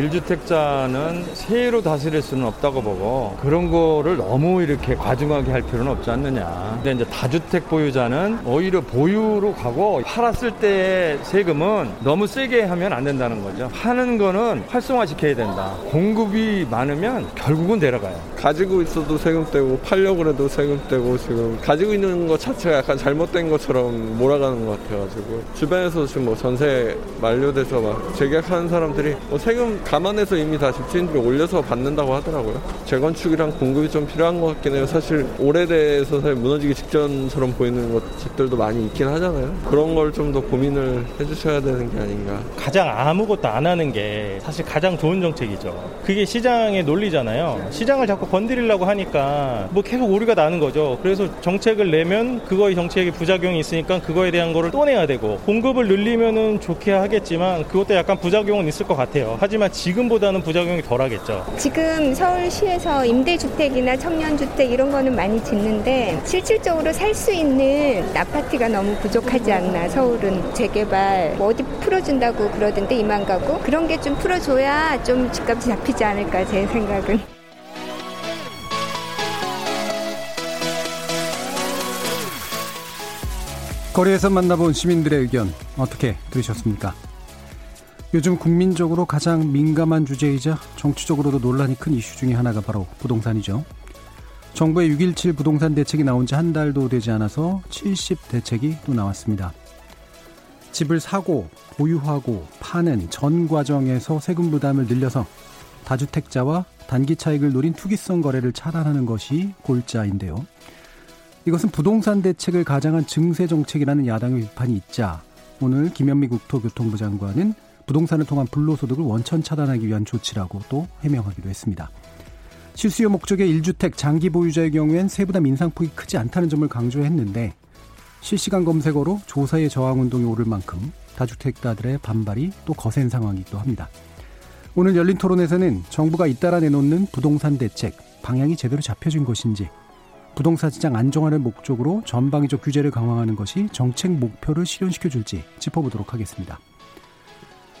1주택자는 세로 다스릴 수는 없다고 보고 그런 거를 너무 이렇게 과중하게 할 필요는 없지 않느냐. 근데 이제 다주택 보유자는 오히려 보유로 가고 팔았을 때의 세금은 너무 세게 하면 안 된다는 거죠. 파는 거는 활성화 시켜야 된다. 공급이 많으면 결국은 내려가요. 가지고 있어도 세금 떼고 팔려고 해도 세금 떼고 지금 가지고 있는 것 자체가 약간 잘못된 것처럼 몰아가는 것 같아가지고 주변에서 지금 뭐 전세 만료돼서 막 재계약하는 사람들이 뭐 세금 감안해서 이미 다 집주인들이 올려서 받는다고 하더라고요. 재건축이랑 공급이 좀 필요한 것 같긴 해요. 사실 오래돼서 사실 무너지기 직전처럼 보이는 것들도 많이 있긴 하잖아요. 그런 걸 좀 더 고민을 해주셔야 되는 게 아닌가. 가장 아무것도 안 하는 게 사실 가장 좋은 정책이죠. 그게 시장의 논리잖아요. 시장을 자꾸 건드리려고 하니까 뭐 계속 오류가 나는 거죠. 그래서 정책을 내면 그거의 정책에 부작용이 있으니까 그거에 대한 거를 또 내야 되고 공급을 늘리면은 좋게 하겠지만 그것도 약간 부작용은 있을 것 같아요. 하지만 지금보다는 부작용이 덜 하겠죠. 지금 서울시에서 임대주택이나 청년주택 이런 거는 많이 짓는데 실질적으로 살 수 있는 아파트가 너무 부족하지 않나 서울은 재개발 뭐 어디 풀어준다고 그러던데 이만 가고 그런 게 좀 풀어줘야 좀 집값이 잡히지 않을까 제 생각은. 거리에서 만나본 시민들의 의견 어떻게 들으셨습니까? 요즘 국민적으로 가장 민감한 주제이자 정치적으로도 논란이 큰 이슈 중의 하나가 바로 부동산이죠. 정부의 6.17 부동산 대책이 나온 지 한 달도 되지 않아서 70 대책이 또 나왔습니다. 집을 사고, 보유하고, 파는 전 과정에서 세금 부담을 늘려서 다주택자와 단기 차익을 노린 투기성 거래를 차단하는 것이 골자인데요. 이것은 부동산 대책을 가장한 증세 정책이라는 야당의 비판이 있자 오늘 김현미 국토교통부 장관은 부동산을 통한 불로소득을 원천 차단하기 위한 조치라고 또 해명하기도 했습니다. 실수요 목적의 1주택 장기 보유자의 경우엔 세부담 인상폭이 크지 않다는 점을 강조했는데 실시간 검색어로 조사의 저항 운동이 오를 만큼 다주택자들의 반발이 또 거센 상황이기도 합니다. 오늘 열린 토론에서는 정부가 잇따라 내놓는 부동산 대책 방향이 제대로 잡혀진 것인지 부동산 시장 안정화를 목적으로 전방위적 규제를 강화하는 것이 정책 목표를 실현시켜 줄지 짚어보도록 하겠습니다.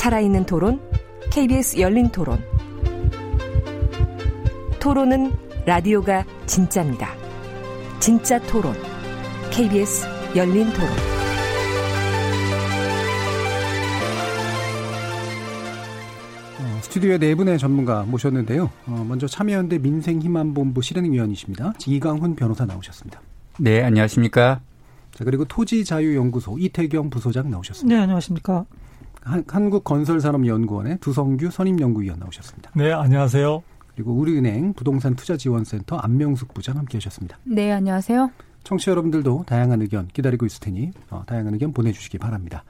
살아있는 토론, KBS 열린 토론. 토론은 라디오가 진짜입니다. 진짜 토론, KBS 열린 토론. 어, 스튜디오에 네 분의 전문가 모셨는데요. 어, 먼저 참여연대 민생희망본부 실행위원이십니다. 이강훈 변호사 나오셨습니다. 네, 안녕하십니까. 자, 그리고 토지자유연구소 이태경 부소장 나오셨습니다. 네, 안녕하십니까. 한국건설산업연구원의 두성규 선임연구위원 나오셨습니다. 네, 안녕하세요. 그리고 우리은행 부동산 투자지원센터 안명숙 부장 함께 하셨습니다. 네, 안녕하세요. 청취자 여러분들도 다양한 의견 기다리고 있을 테니 어, 다양한 의견 보내주시기 바랍니다.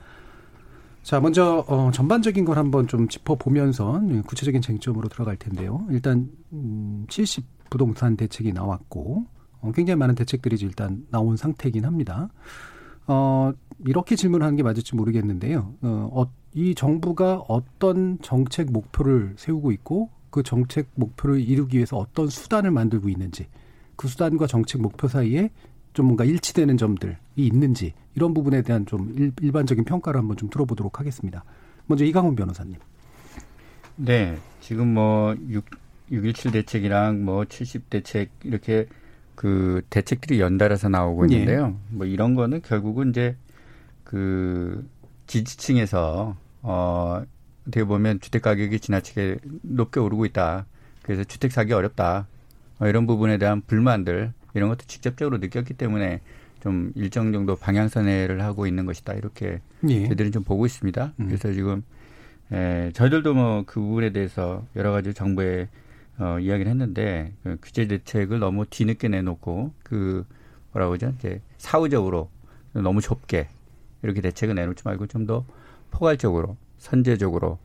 자, 먼저 어, 전반적인 걸 한번 좀 짚어보면서 구체적인 쟁점으로 들어갈 텐데요. 일단 음, 70 부동산 대책이 나왔고 어, 굉장히 많은 대책들이 일단 나온 상태이긴 합니다. 어, 이렇게 질문하는 게 맞을지 모르겠는데요. 어, 이 정부가 어떤 정책 목표를 세우고 있고 그 정책 목표를 이루기 위해서 어떤 수단을 만들고 있는지 그 수단과 정책 목표 사이에 좀 뭔가 일치되는 점들이 있는지 이런 부분에 대한 좀 일, 반적인 평가를 한번 좀 들어보도록 하겠습니다. 먼저 이강훈 변호사님. 네, 지금 뭐 6, 6.17 대책이랑 뭐 70 대책 이렇게 그 대책들이 연달아서 나오고 있는데요. 예. 뭐 이런 거는 결국은 이제 그 지지층에서 어 어떻게 보면 주택 가격이 지나치게 높게 오르고 있다. 그래서 주택 사기 어렵다. 어, 이런 부분에 대한 불만들 이런 것도 직접적으로 느꼈기 때문에 좀 일정 정도 방향선회를 하고 있는 것이다. 이렇게 예. 저희들은 좀 보고 있습니다. 음. 그래서 지금 에, 저희들도 뭐 그 부분에 대해서 여러 가지 정부에 어, 이야기를 했는데 그 규제 대책을 너무 뒤늦게 내놓고 그 뭐라고 하죠 이제 사후적으로 너무 좁게 이렇게 대책을 내놓지 말고 좀 더 포괄적으로 선제적으로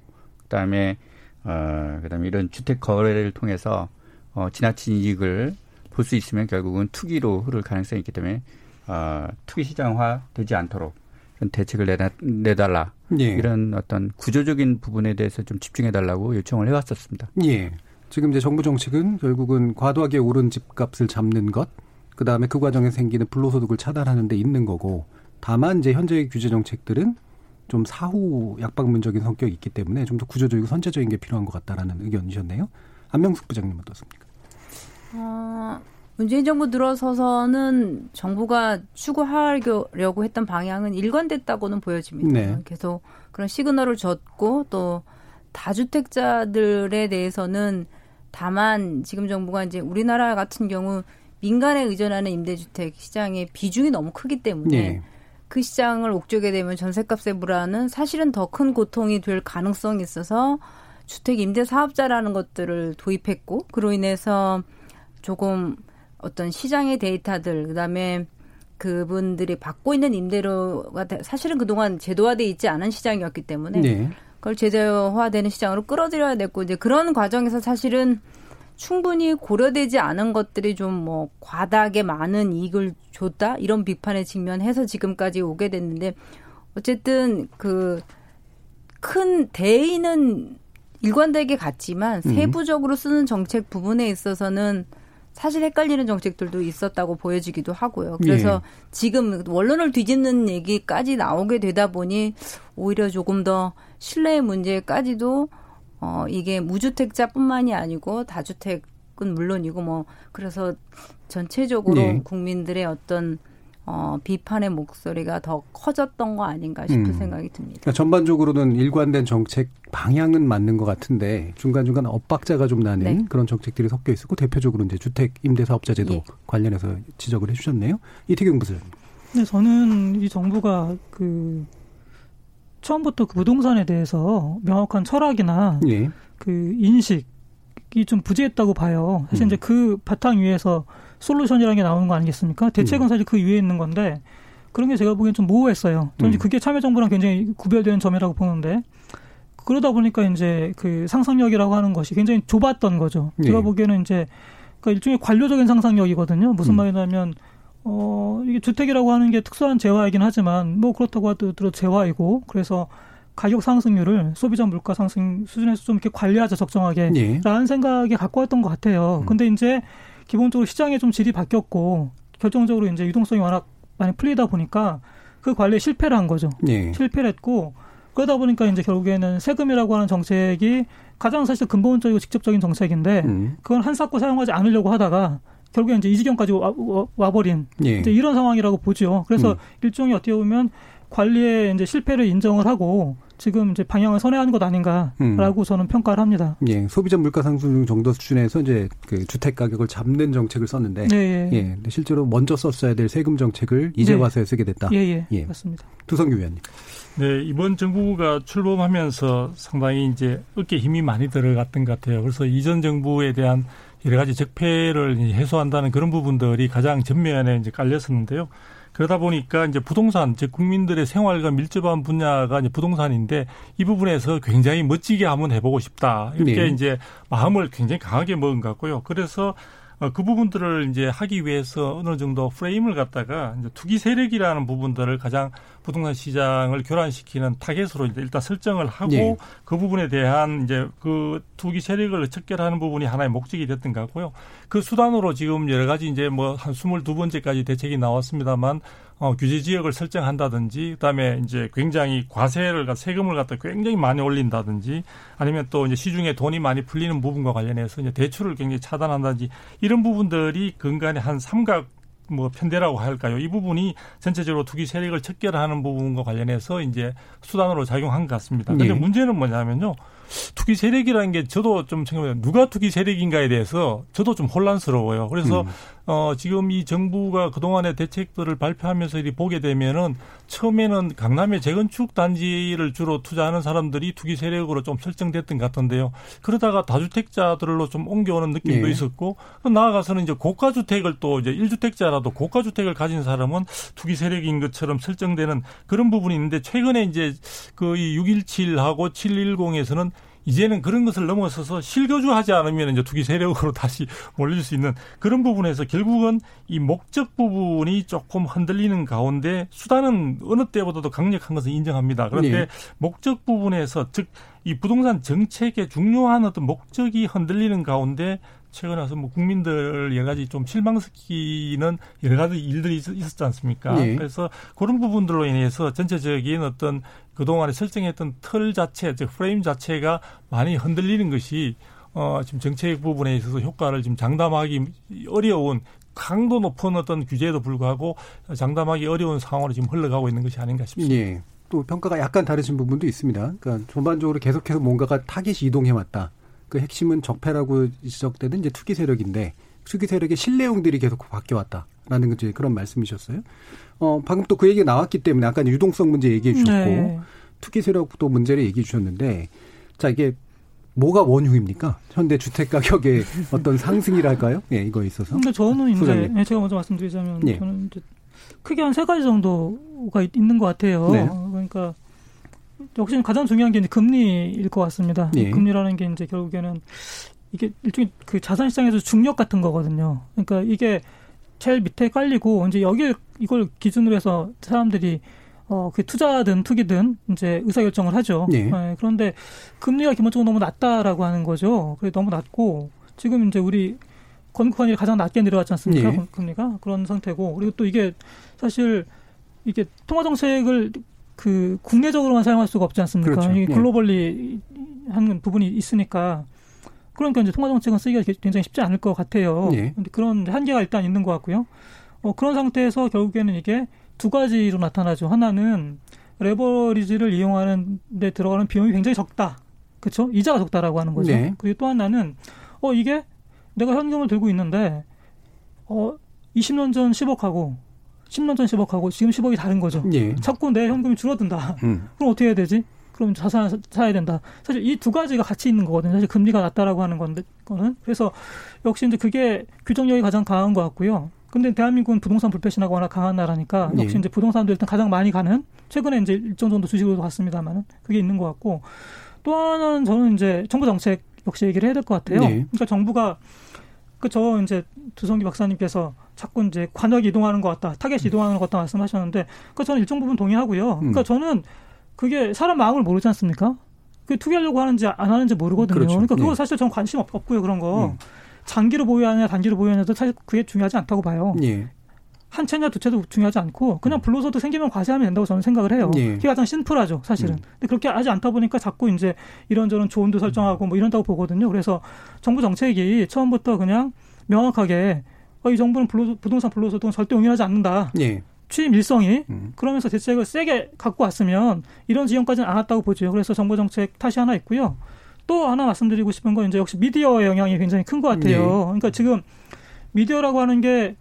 그다음에 어 그다음에 이런 주택 거래를 통해서 어 지나친 이익을 볼 수 있으면 결국은 투기로 흐를 가능성이 있기 때문에 어 투기 시장화 되지 않도록 이런 대책을 내다, 내달라 예. 이런 어떤 구조적인 부분에 대해서 좀 집중해 달라고 요청을 해왔었습니다. 예. 지금 이제 정부 정책은 결국은 과도하게 오른 집값을 잡는 것, 그 다음에 그 과정에 생기는 불로소득을 차단하는 데 있는 거고, 다만 이제 현재의 규제 정책들은 좀 사후 약방문적인 성격이 있기 때문에 좀 더 구조적이고 선제적인 게 필요한 것 같다라는 의견이셨네요. 안명숙 부장님 어떻습니까? 어, 문재인 정부 들어서서는 정부가 추구하려고 했던 방향은 일관됐다고는 보여집니다. 네. 계속 그런 시그널을 줬고 또 다주택자들에 대해서는 다만 지금 정부가 이제 우리나라 같은 경우 민간에 의존하는 임대주택 시장의 비중이 너무 크기 때문에 네. 그 시장을 옥죄게 되면 전세값의 불안은 사실은 더 큰 고통이 될 가능성이 있어서 주택 임대 사업자라는 것들을 도입했고 그로 인해서 조금 어떤 시장의 데이터들 그다음에 그분들이 받고 있는 임대료가 사실은 그동안 제도화돼 있지 않은 시장이었기 때문에 네. 그걸 제도화되는 시장으로 끌어들여야 됐고 이제 그런 과정에서 사실은 충분히 고려되지 않은 것들이 좀 뭐 과다하게 많은 이익을 줬다 이런 비판에 직면해서 지금까지 오게 됐는데 어쨌든 그 큰 대의는 일관되게 같지만 음. 세부적으로 쓰는 정책 부분에 있어서는 사실 헷갈리는 정책들도 있었다고 보여지기도 하고요. 그래서 예. 지금 원론을 뒤집는 얘기까지 나오게 되다 보니 오히려 조금 더 신뢰의 문제까지도 어 이게 무주택자뿐만이 아니고 다주택은 물론이고 뭐 그래서 전체적으로 네. 국민들의 어떤 어, 비판의 목소리가 더 커졌던 거 아닌가 싶은 음. 생각이 듭니다. 그러니까 전반적으로는 일관된 정책 방향은 맞는 것 같은데 중간중간 엇박자가 좀 나는 네. 그런 정책들이 섞여 있었고 대표적으로 이제 주택 임대사업자제도 예. 관련해서 지적을 해주셨네요. 이태경 부사님. 네, 저는 이 정부가 그 처음부터 그 부동산에 대해서 명확한 철학이나 예. 그 인식이 좀 부재했다고 봐요. 사실 음. 이제 그 바탕 위에서 솔루션이라는 게 나오는 거 아니겠습니까? 대책은 음. 사실 그 위에 있는 건데 그런 게 제가 보기엔 좀 모호했어요. 저는 음. 그게 참여정부랑 굉장히 구별되는 점이라고 보는데 그러다 보니까 이제 그 상상력이라고 하는 것이 굉장히 좁았던 거죠. 네. 제가 보기에는 이제 그러니까 일종의 관료적인 상상력이거든요. 무슨 음. 말이냐면 어 이게 주택이라고 하는 게 특수한 재화이긴 하지만 뭐 그렇다고 하더라도 재화이고 그래서 가격 상승률을 소비자 물가 상승 수준에서 좀 이렇게 관리하자 적정하게 네. 라는 생각에 갖고 왔던 것 같아요. 음. 근데 이제 기본적으로 시장의 좀 질이 바뀌었고 결정적으로 이제 유동성이 워낙 많이 풀리다 보니까 그 관리에 실패를 한 거죠. 네. 실패를 했고 그러다 보니까 이제 결국에는 세금이라고 하는 정책이 가장 사실 근본적이고 직접적인 정책인데 음. 그건 한사코 사용하지 않으려고 하다가 결국에 이제 이 지경까지 와, 와, 버린 예. 이제 이런 상황이라고 보죠. 그래서 음. 일종의 어떻게 보면 관리에 이제 실패를 인정을 하고 지금 이제 방향을 선회하는 것 아닌가라고 음. 저는 평가를 합니다. 예, 소비자 물가 상승 정도 수준에서 이제 그 주택 가격을 잡는 정책을 썼는데, 네, 예, 예. 예 실제로 먼저 썼어야 될 세금 정책을 이제 네. 와서 쓰게 됐다. 예, 예, 예. 맞습니다. 두성규 위원님. 네, 이번 정부가 출범하면서 상당히 이제 어깨 힘이 많이 들어갔던 것 같아요. 그래서 이전 정부에 대한 여러 가지 적폐를 해소한다는 그런 부분들이 가장 전면에 이제 깔렸었는데요. 그러다 보니까 이제 부동산, 즉 국민들의 생활과 밀접한 분야가 이제 부동산인데 이 부분에서 굉장히 멋지게 한번 해보고 싶다. 이렇게 네. 이제 마음을 굉장히 강하게 먹은 것 같고요. 그래서 어, 그 부분들을 이제 하기 위해서 어느 정도 프레임을 갖다가 이제 투기 세력이라는 부분들을 가장 부동산 시장을 교란시키는 타겟으로 이제 일단 설정을 하고 네. 그 부분에 대한 이제 그 투기 세력을 척결하는 부분이 하나의 목적이 됐던 것 같고요. 그 수단으로 지금 여러 가지 이제 뭐 한 스물 두 번째까지 대책이 나왔습니다만 어, 규제 지역을 설정한다든지 그다음에 이제 굉장히 과세를 세금을 갖다 굉장히 많이 올린다든지 아니면 또 이제 시중에 돈이 많이 풀리는 부분과 관련해서 이제 대출을 굉장히 차단한다든지 이런 부분들이 근간에 한 삼각 뭐 편대라고 할까요? 이 부분이 전체적으로 투기 세력을 척결하는 부분과 관련해서 이제 수단으로 작용한 것 같습니다. 그런데 네. 문제는 뭐냐면요. 투기 세력이라는 게 저도 좀 생각해요. 누가 투기 세력인가에 대해서 저도 좀 혼란스러워요. 그래서 음. 어, 지금 이 정부가 그동안의 대책들을 발표하면서 이리 보게 되면은 처음에는 강남의 재건축 단지를 주로 투자하는 사람들이 투기 세력으로 좀 설정됐던 것 같은데요. 그러다가 다주택자들로 좀 옮겨오는 느낌도 네. 있었고 나아가서는 이제 고가 주택을 또 이제 1주택자라도 고가 주택을 가진 사람은 투기 세력인 것처럼 설정되는 그런 부분이 있는데 최근에 이제 그 이 617하고 710에서는 이제는 그런 것을 넘어서서 실거주하지 않으면 이제 투기 세력으로 다시 몰릴 수 있는 그런 부분에서 결국은 이 목적 부분이 조금 흔들리는 가운데 수단은 어느 때보다도 강력한 것을 인정합니다. 그런데 네. 목적 부분에서 즉 이 부동산 정책의 중요한 어떤 목적이 흔들리는 가운데 최근에 와서 뭐 국민들 여러 가지 좀 실망시키는 여러 가지 일들이 있, 었지 않습니까? 네. 그래서 그런 부분들로 인해서 전체적인 어떤 그동안에 설정했던 틀 자체, 즉 프레임 자체가 많이 흔들리는 것이 어, 지금 정책 부분에 있어서 효과를 지금 장담하기 어려운 강도 높은 어떤 규제에도 불구하고 장담하기 어려운 상황으로 지금 흘러가고 있는 것이 아닌가 싶습니다. 예. 또 평가가 약간 다르신 부분도 있습니다. 그러니까 전반적으로 계속해서 뭔가가 타겟이 이동해 왔다. 그 핵심은 적폐라고 지적되는 이제 투기 세력인데 투기 세력의 신뢰용들이 계속 바뀌어왔다라는 이제 그런 말씀이셨어요. 어 방금 또 그 얘기가 나왔기 때문에 아까 유동성 문제 얘기해 주셨고 네. 투기 세력도 문제를 얘기해 주셨는데 자 이게 뭐가 원흉입니까? 현대 주택 가격의 어떤 상승이랄까요? 예, 이거에 있어서. 근데 저는 이제 예, 제가 먼저 말씀드리자면 예. 저는 이제 크게 한 세 가지 정도가 있는 것 같아요. 네. 그러니까 역시 가장 중요한 게 이제 금리일 것 같습니다. 예. 금리라는 게 이제 결국에는 이게 일종의 그 자산 시장에서 중력 같은 거거든요. 그러니까 이게 제일 밑에 깔리고 이제 여기 이걸 기준으로 해서 사람들이 어, 그 투자든 투기든 이제 의사결정을 하죠. 예. 네, 그런데 금리가 기본적으로 너무 낮다라고 하는 거죠. 그래 너무 낮고 지금 이제 우리 건국환율이 가장 낮게 내려왔지 않습니까? 예. 금리가 그런 상태고 그리고 또 이게 사실 이게 통화 정책을 그 국내적으로만 사용할 수가 없지 않습니까? 그렇죠. 이게 예. 글로벌리 예. 하는 부분이 있으니까 그러니까 이제 통화 정책은 쓰기가 굉장히 쉽지 않을 것 같아요. 예. 근데 그런 한계가 일단 있는 것 같고요. 어, 그런 상태에서 결국에는 이게 두 가지로 나타나죠. 하나는 레버리지를 이용하는 데 들어가는 비용이 굉장히 적다. 그렇죠? 이자가 적다라고 하는 거죠. 네. 그리고 또 하나는 어 이게 내가 현금을 들고 있는데 어 20년 전 10억하고 10년 전 10억하고 지금 10억이 다른 거죠. 예. 자꾸 내 현금이 줄어든다. 음. 그럼 어떻게 해야 되지? 그럼 자산을 사야 된다. 사실 이 두 가지가 같이 있는 거거든요. 사실 금리가 낮다라고 하는 건데, 거는. 그래서 역시 이제 그게 규정력이 가장 강한 것 같고요. 근데 대한민국은 부동산 불패 신화가 워낙 강한 나라니까 예. 역시 예. 이제 부동산도 일단 가장 많이 가는 최근에 이제 일정 정도 주식으로 갔습니다만은 그게 있는 것 같고 또 하나는 저는 이제 정부 정책 역시 얘기를 해야 될 것 같아요. 예. 그러니까 정부가 그 저 이제 두성기 박사님께서 자꾸 이제 관역이 이동하는 것 같다, 타겟이 음. 이동하는 것 같다 말씀하셨는데, 그 저는 일정 부분 동의하고요. 그러니까 음. 저는 그게 사람 마음을 모르지 않습니까? 그 투기하려고 하는지 안 하는지 모르거든요. 그렇죠. 그러니까 그거 예. 사실 전 관심 없, 고요 그런 거. 음. 장기로 보유하냐 단기로 보유하냐도 사실 그게 중요하지 않다고 봐요. 예. 한 채냐 두 채도 중요하지 않고 그냥 음. 불로소득 생기면 과세하면 된다고 저는 생각을 해요. 예. 그게 가장 심플하죠, 사실은. 음. 근데 그렇게 하지 않다 보니까 자꾸 이제 이런저런 조언도 설정하고 뭐 이런다고 보거든요. 그래서 정부 정책이 처음부터 그냥 명확하게 어, 이 정부는 불로, 부동산 불로소득은 절대 용인하지 않는다. 예. 취임 일성이 음. 그러면서 대책을 세게 갖고 왔으면 이런 지형까지는 안 왔다고 보죠. 그래서 정부 정책 탓이 하나 있고요. 또 하나 말씀드리고 싶은 건 이제 역시 미디어의 영향이 굉장히 큰 것 같아요. 네. 그러니까 지금 미디어라고 하는 게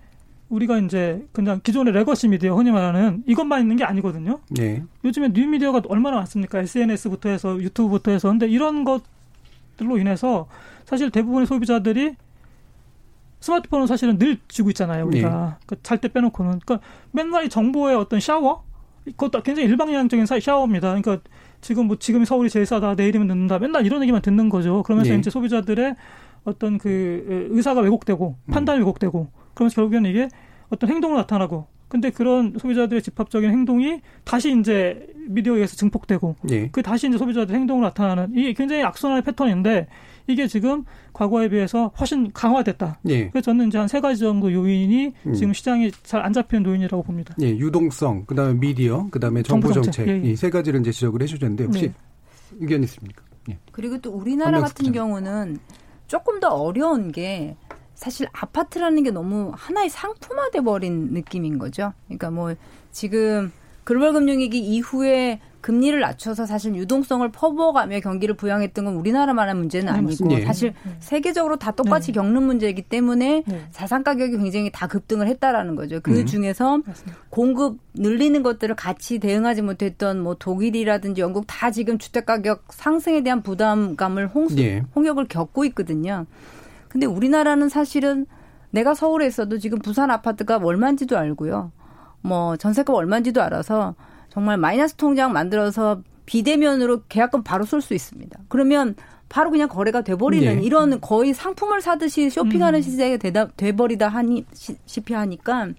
우리가 이제 그냥 기존의 legacy 미디어 흔히 말하는 이것만 있는 게 아니거든요. 네. 요즘에 뉴 미디어가 얼마나 많습니까? SNS부터 해서 유튜브부터 해서 근데 이런 것들로 인해서 사실 대부분의 소비자들이 스마트폰은 사실은 늘 쥐고 있잖아요. 우리가 네. 그러니까 잘때 빼놓고는 그러니까 맨날 이 정보의 어떤 샤워 그것도 굉장히 일방향적인 샤워입니다. 그러니까 지금 뭐 지금 서울이 제일 싸다 내일이면 늦는다 맨날 이런 얘기만 듣는 거죠. 그러면서 네. 이제 소비자들의 어떤 그 의사가 왜곡되고 음. 판단이 왜곡되고 그러면서 결국에는 이게 어떤 행동으로 나타나고 근데 그런 소비자들의 집합적인 행동이 다시 이제 미디어에 의해서 증폭되고 네. 그 다시 이제 소비자들 행동으로 나타나는 이게 굉장히 악순환의 패턴인데 이게 지금 과거에 비해서 훨씬 강화됐다. 예. 그래서 저는 이제 한 세 가지 정도 요인이 음. 지금 시장이 잘 안 잡히는 요인이라고 봅니다. 예, 유동성, 그다음에 미디어, 그다음에 정부 정책, 예, 예. 이세 가지를 이제 지적을 해 주셨는데 혹시 네. 의견 있습니까? 예. 그리고 또 우리나라 같은 경우는 조금 더 어려운 게 사실 아파트라는 게 너무 하나의 상품화돼 버린 느낌인 거죠. 그러니까 뭐 지금 글로벌 금융위기 이후에 금리를 낮춰서 사실 유동성을 퍼부어가며 경기를 부양했던 건 우리나라만한 문제는 네, 아니고 네. 사실 세계적으로 다 똑같이 네. 겪는 문제이기 때문에 네. 자산 가격이 굉장히 다 급등을 했다라는 거죠. 그 음. 중에서 공급 늘리는 것들을 같이 대응하지 못했던 뭐 독일이라든지 영국 다 지금 주택 가격 상승에 대한 부담감을 홍수, 네. 홍역을 겪고 있거든요. 근데 우리나라는 사실은 내가 서울에 있어도 지금 부산 아파트가 얼마인지도 알고요. 뭐 전세가 얼마인지도 알아서 정말 마이너스 통장 만들어서 비대면으로 계약금 바로 쏠 수 있습니다. 그러면 바로 그냥 거래가 돼버리는 네. 이런 거의 상품을 사듯이 쇼핑하는 음. 시대가 되다, 돼버리다 하니, 시피 하니까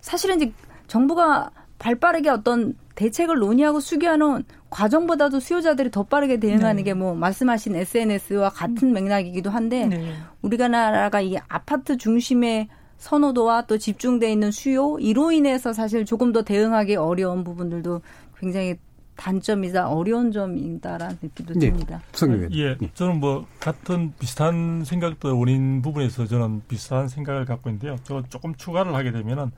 사실은 이제 정부가 발빠르게 어떤 대책을 논의하고 수기하는 과정보다도 수요자들이 더 빠르게 대응하는 네. 게뭐 말씀하신 SNS와 같은 맥락이기도 한데 네. 우리가 나라가 이 아파트 중심의 선호도와 또 집중돼 있는 수요 이로 인해서 사실 조금 더 대응하기 어려운 부분들도 굉장히 단점이다 어려운 점이다라는 느낌도 네. 듭니다. 네. 예, 네. 저는 뭐 같은 비슷한 생각도 원인 부분에서 저는 비슷한 생각을 갖고 있는데요. 저 조금 추가를 하게 되면은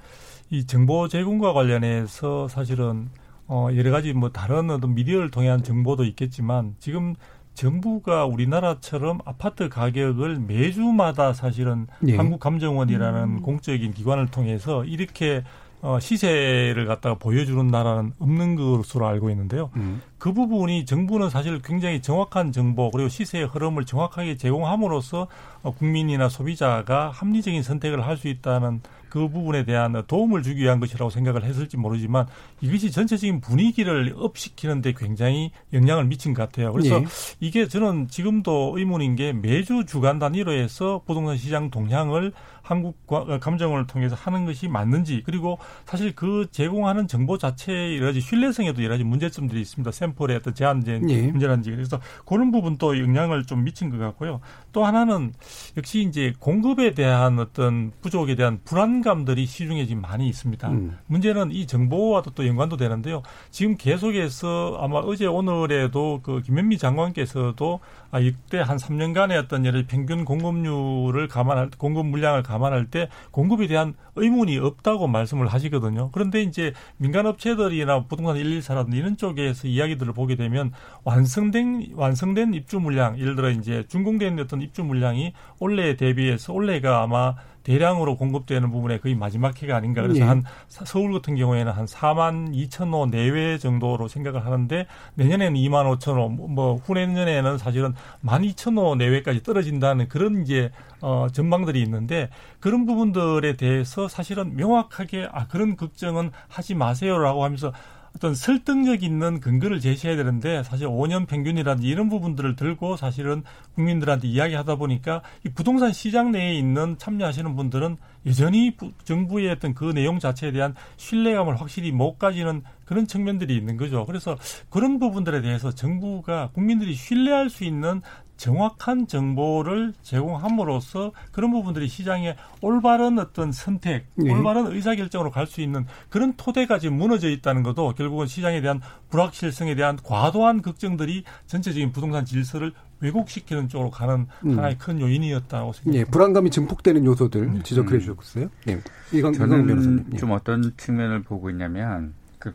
이 정보 제공과 관련해서 사실은 어 여러 가지 뭐 다른 어떤 미디어를 통한 정보도 있겠지만 지금 정부가 우리나라처럼 아파트 가격을 매주마다 사실은 예. 한국감정원이라는 음. 공적인 기관을 통해서 이렇게 어, 시세를 갖다가 보여주는 나라는 없는 것으로 알고 있는데요. 음. 그 부분이 정부는 사실 굉장히 정확한 정보 그리고 시세의 흐름을 정확하게 제공함으로써 어, 국민이나 소비자가 합리적인 선택을 할 수 있다는 그 부분에 대한 도움을 주기 위한 것이라고 생각을 했을지 모르지만 이것이 전체적인 분위기를 업시키는데 굉장히 영향을 미친 것 같아요. 그래서 예. 이게 저는 지금도 의문인 게 매주 주간 단위로 해서 부동산 시장 동향을 한국 감정원을 통해서 하는 것이 맞는지 그리고 사실 그 제공하는 정보 자체의 여러 가지 신뢰성에도 여러 가지 문제점들이 있습니다. 샘플의 어떤 제한된 예. 문제라든지 그래서 그런 부분도 영향을 좀 미친 것 같고요. 또 하나는 역시 이제 공급에 대한 어떤 부족에 대한 불안감들이 시중에 지금 많이 있습니다. 음. 문제는 이 정보와도 또 연관도 되는데요. 지금 계속해서 아마 어제 오늘에도 그 김현미 장관께서도 아, 이때 한 3년간의 어떤 예를 평균 공급률을 감안할 공급 물량을 감안 할 때 공급에 대한 의문이 없다고 말씀을 하시거든요. 그런데 이제 민간 업체들이나 부동산 114라든지 이런 쪽에서 이야기들을 보게 되면 완성된 완성된 입주 물량 예를 들어 이제 준공된 어떤 입주 물량이 올해에 대비해서 올해가 아마 대량으로 공급되는 부분에 거의 마지막 해가 아닌가 그래서 예. 한 서울 같은 경우에는 한 4만 2천 호 내외 정도로 생각을 하는데 내년에는 2만 5천 호, 뭐 후내년에는 사실은 1만 2천 호 내외까지 떨어진다는 그런 이제 어 전망들이 있는데 그런 부분들에 대해서 사실은 명확하게 아 그런 걱정은 하지 마세요라고 하면서 어떤 설득력 있는 근거를 제시해야 되는데 사실 5년 평균이라든지 이런 부분들을 들고 사실은 국민들한테 이야기하다 보니까 이 부동산 시장 내에 있는 참여하시는 분들은 여전히 정부의 어떤 그 내용 자체에 대한 신뢰감을 확실히 못 가지는 그런 측면들이 있는 거죠. 그래서 그런 부분들에 대해서 정부가 국민들이 신뢰할 수 있는 정확한 정보를 제공함으로써 그런 부분들이 시장에 올바른 어떤 선택, 네. 올바른 의사결정으로 갈 수 있는 그런 토대가 지금 무너져 있다는 것도 결국은 시장에 대한 불확실성에 대한 과도한 걱정들이 전체적인 부동산 질서를 왜곡시키는 쪽으로 가는 음. 하나의 큰 요인이었다고 생각합니다. 네, 불안감이 증폭되는 요소들 네. 지적해 음. 주셨어요. 네. 이건 저는 변호사님. 좀 어떤 측면을 보고 있냐면 그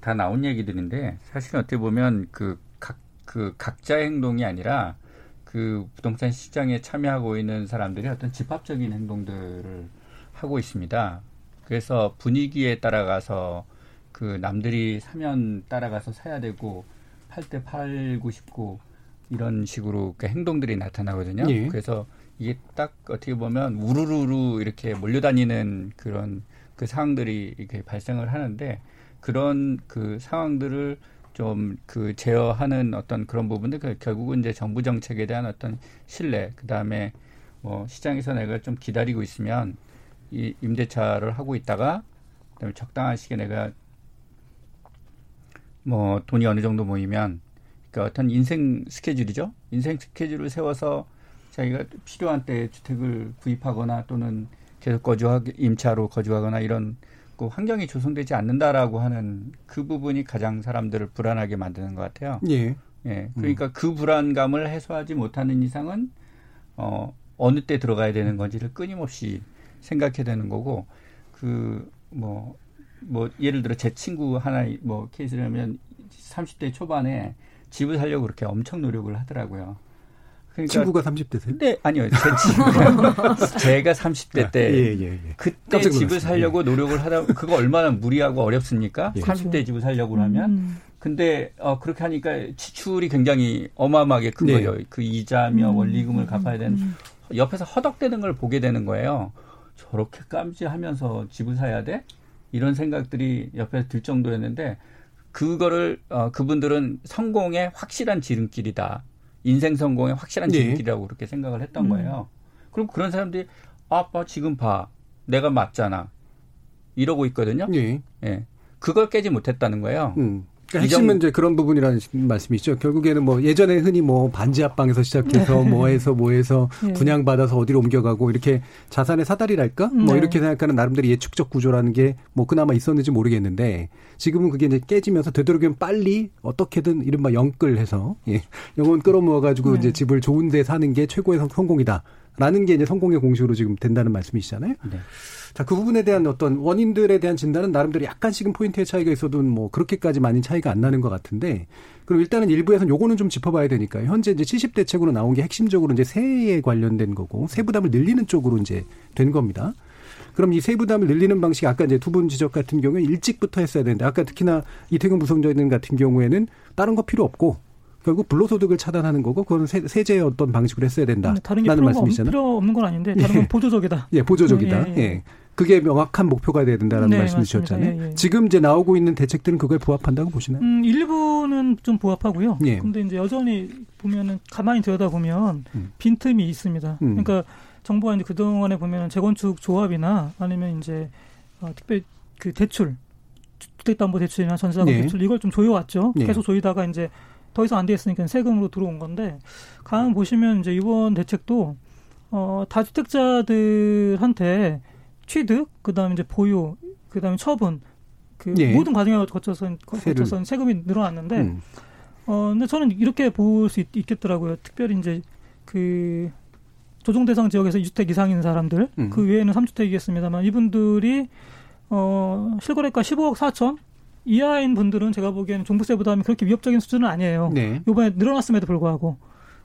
다 나온 얘기들인데 사실 어떻게 보면 그각그 각자의 행동이 아니라 그 부동산 시장에 참여하고 있는 사람들이 어떤 집합적인 행동들을 하고 있습니다. 그래서 분위기에 따라가서 그 남들이 사면 따라가서 사야 되고 팔 때 팔고 싶고 이런 식으로 그 행동들이 나타나거든요. 예. 그래서 이게 딱 어떻게 보면 우르르르 이렇게 몰려다니는 그런 그 상황들이 이렇게 발생을 하는데 그런 그 상황들을 좀 그 제어하는 어떤 그런 부분들 그 결국은 이제 정부 정책에 대한 어떤 신뢰 그다음에 뭐 시장에서 내가 좀 기다리고 있으면 이 임대차를 하고 있다가 그다음에 적당한 시기에 내가 뭐 돈이 어느 정도 모이면 그러니까 어떤 인생 스케줄이죠. 인생 스케줄을 세워서 자기가 필요한 때 주택을 구입하거나 또는 계속 거주하기 임차로 거주하거나 이런 그 환경이 조성되지 않는다라고 하는 그 부분이 가장 사람들을 불안하게 만드는 것 같아요. 예. 예. 그러니까 음. 그 불안감을 해소하지 못하는 이상은 어 어느 때 들어가야 되는 건지를 끊임없이 생각해야 되는 거고 그 뭐뭐 뭐 예를 들어 제 친구 하나 뭐 케이스라면 30대 초반에 집을 살려고 그렇게 엄청 노력을 하더라고요. 그러니까 친구가 30대세요? 네, 아니요. 제 친구가 제가 30대 때 예, 예, 예. 그때 집을 살려고 노력을 하다 그거 얼마나 무리하고 어렵습니까? 예. 30대 그렇죠. 집을 살려고 하면. 음. 근데 어 그렇게 하니까 지출이 굉장히 어마어마하게 큰 네. 거예요. 그 이자며 음. 원리금을 갚아야 되는 음. 옆에서 허덕대는 걸 보게 되는 거예요. 저렇게 깜지하면서 집을 사야 돼? 이런 생각들이 옆에서 들 정도였는데 그거를 어 그분들은 성공의 확실한 지름길이다. 인생 성공의 확실한 네. 지름길이라고 네. 그렇게 생각을 했던 음. 거예요. 그럼 그런 사람들이 아빠 지금 봐. 내가 맞잖아. 이러고 있거든요. 네. 예. 그걸 깨지 못했다는 거예요. 음. 그러니까 핵심은 이제 그런 부분이라는 말씀이죠. 결국에는 뭐 예전에 흔히 뭐 반지 합방에서 시작해서 네. 뭐해서 뭐해서 네. 분양받아서 어디로 옮겨가고 이렇게 자산의 사다리랄까? 뭐 네. 뭐 이렇게 생각하는 나름대로 예측적 구조라는 게 뭐 그나마 있었는지 모르겠는데 지금은 그게 이제 깨지면서 되도록이면 빨리 어떻게든 이른바 영끌해서 예. 영혼 끌어모아가지고 네. 이제 집을 좋은 데 사는 게 최고의 성공이다. 라는 게 이제 성공의 공식으로 지금 된다는 말씀이시잖아요. 네. 자, 그 부분에 대한 어떤 원인들에 대한 진단은 나름대로 약간씩은 포인트의 차이가 있어도 뭐 그렇게까지 많이 차이가 안 나는 것 같은데 그럼 일단은 일부에서는 요거는 좀 짚어봐야 되니까요. 현재 이제 70 대책으로 나온 게 핵심적으로 이제 세에 관련된 거고 세 부담을 늘리는 쪽으로 이제 된 겁니다. 그럼 이 세부담을 늘리는 방식이 아까 이제 두 분 지적 같은 경우에 일찍부터 했어야 되는데 아까 특히나 이태경 부성장님 같은 경우에는 다른 거 필요 없고 결국 불로소득을 차단하는 거고 그건 세, 제의 어떤 방식으로 했어야 된다. 다른 게 필요, 말씀이잖아요. 필요 없는 건 아닌데 다른 건 예. 보조적이다. 예, 보조적이다. 예, 예. 예. 그게 명확한 목표가 돼야 된다는 네, 말씀 주셨잖아요. 예, 예. 지금 이제 나오고 있는 대책들은 그걸 부합한다고 보시나요? 음, 일부는 좀 부합하고요. 예. 근데 이제 여전히 보면은 가만히 들여다 보면 음. 빈틈이 있습니다. 음. 그러니까 정부가 이제 그동안에 보면 재건축 조합이나 아니면 이제 어, 특별 그 대출 주택담보 대출이나 전세자금 예. 대출 이걸 좀 조여왔죠. 예. 계속 조이다가 이제 더 이상 안 되었으니까 세금으로 들어온 건데 가만 보시면 이제 이번 대책도 어 다주택자들한테 취득 그다음에 이제 보유 그다음에 처분 그 예. 모든 과정에 거쳐서 거쳐서 세금이 늘어났는데 음. 어 근데 저는 이렇게 볼 수 있겠더라고요. 특별히 이제 그 조정 대상 지역에서 2주택 이상인 사람들 음. 그 외에는 3주택이겠습니다만 이분들이 어 실거래가 15억 4천 이하인 분들은 제가 보기에는 종부세 부담이 그렇게 위협적인 수준은 아니에요. 네. 이번에 늘어났음에도 불구하고.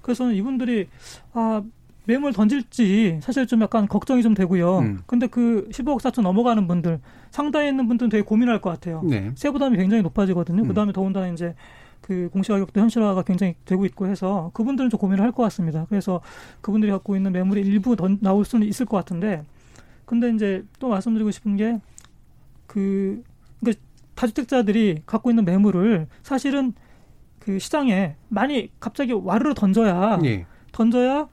그래서 이분들이 아 매물 던질지 사실 좀 약간 걱정이 좀 되고요. 음. 근데 그 15억 4천 넘어가는 분들 상당히 있는 분들은 되게 고민할 것 같아요. 네. 세 부담이 굉장히 높아지거든요. 음. 그다음에 더군다나 이제 그 공시가격도 현실화가 굉장히 되고 있고 해서 그분들은 좀 고민을 할 것 같습니다. 그래서 그분들이 갖고 있는 매물이 일부 던, 나올 수는 있을 것 같은데 근데 이제 또 말씀드리고 싶은 게그 그러니까 다주택자들이 갖고 있는 매물을 사실은 그 시장에 많이 갑자기 와르르 던져야 예. 던져야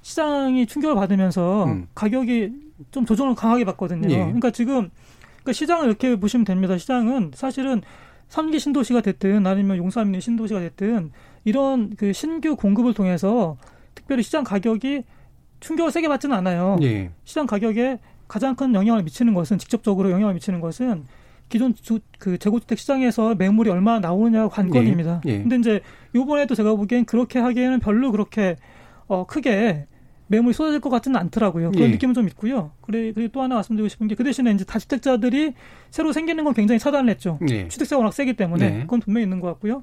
시장이 충격을 받으면서 음. 가격이 좀 조정을 강하게 받거든요. 예. 그러니까 지금 그러니까 시장을 이렇게 보시면 됩니다. 시장은 사실은 삼기 신도시가 됐든 아니면 용산이 신도시가 됐든 이런 그 신규 공급을 통해서 특별히 시장 가격이 충격을 세게 받지는 않아요. 예. 시장 가격에 가장 큰 영향을 미치는 것은 직접적으로 영향을 미치는 것은 기존 주, 그 재고주택 시장에서 매물이 얼마나 나오느냐 관건입니다. 예. 예. 근데 이제 요번에도 제가 보기엔 그렇게 하기에는 별로 그렇게 어 크게 매물이 쏟아질 것 같지는 않더라고요. 그런 예. 느낌은 좀 있고요. 그래, 그리고 또 하나 말씀드리고 싶은 게 그 대신에 이제 다주택자들이 새로 생기는 건 굉장히 차단을 했죠. 예. 취득세가 워낙 세기 때문에 네. 그건 분명히 있는 것 같고요.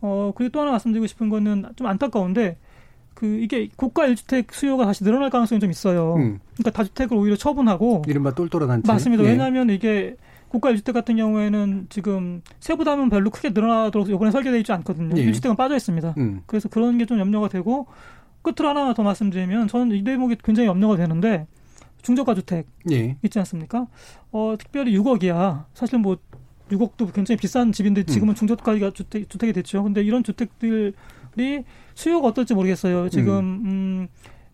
어, 그리고 또 하나 말씀드리고 싶은 거는 좀 안타까운데 그 이게 고가 1주택 수요가 다시 늘어날 가능성이 좀 있어요. 음. 그러니까 다주택을 오히려 처분하고 이른바 똘똘한 단체. 맞습니다. 예. 왜냐하면 이게 고가 1주택 같은 경우에는 지금 세부담은 별로 크게 늘어나도록 요번에 설계되어 있지 않거든요. 예. 1주택은 빠져 있습니다. 음. 그래서 그런 게 좀 염려가 되고 끝으로 하나 더 말씀드리면 저는 이 대목이 굉장히 염려가 되는데 중저가 주택 예. 있지 않습니까? 어, 특별히 6억이야. 사실 뭐 6억도 굉장히 비싼 집인데 지금은 음. 중저가가 주택, 주택이 됐죠. 근데 이런 주택들이 수요가 어떨지 모르겠어요. 지금 음, 음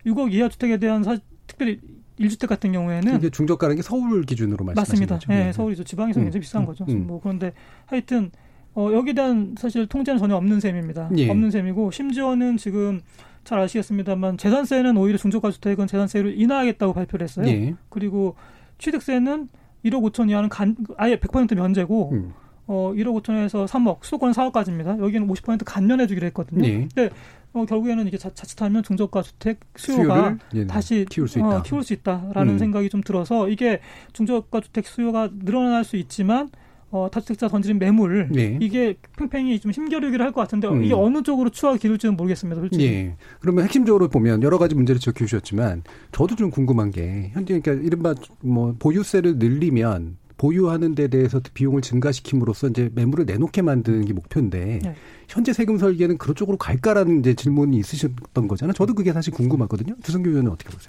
6억 이하 주택에 대한 사, 특별히 1주택 같은 경우에는 이게 중저가라는 게 서울 기준으로 말씀하시는 맞습니다. 거죠? 네, 네. 서울이죠. 지방에서 음. 굉장히 비싼 거죠. 음. 뭐 그런데 하여튼 어, 여기에 대한 사실 통제는 전혀 없는 셈입니다. 예. 없는 셈이고 심지어는 지금 잘 아시겠습니다만 재산세는 오히려 중저가 주택은 재산세를 인하하겠다고 발표를 했어요. 예. 그리고 취득세는 1억 5천 이하는 간, 아예 100% 면제고 음. 어 1억 5천에서 3억, 수도권 4억까지입니다. 여기는 50% 간면해 주기로 했거든요. 예. 근데 어, 결국에는 이게 자, 자칫하면 중저가 주택 수요가 수요를, 다시 키울 수 있다. 어, 키울 수 있다라는 음. 생각이 좀 들어서 이게 중저가 주택 수요가 늘어날 수 있지만 어, 다주택자 던지는 매물 네. 이게 팽팽히 좀 힘겨루기를 할 것 같은데 음. 이게 어느 쪽으로 추하가 기울지는 모르겠습니다. 솔직히. 예. 그러면 핵심적으로 보면 여러 가지 문제를 지적해 주셨지만 저도 좀 궁금한 게 현재 그러니까 이른바 뭐 보유세를 늘리면 보유하는 데 대해서 비용을 증가시킴으로써 이제 매물을 내놓게 만드는 게 목표인데 네. 현재 세금 설계는 그런 쪽으로 갈까라는 이제 질문이 있으셨던 거잖아요. 저도 그게 사실 궁금하거든요. 주성규 의원은 어떻게 보세요?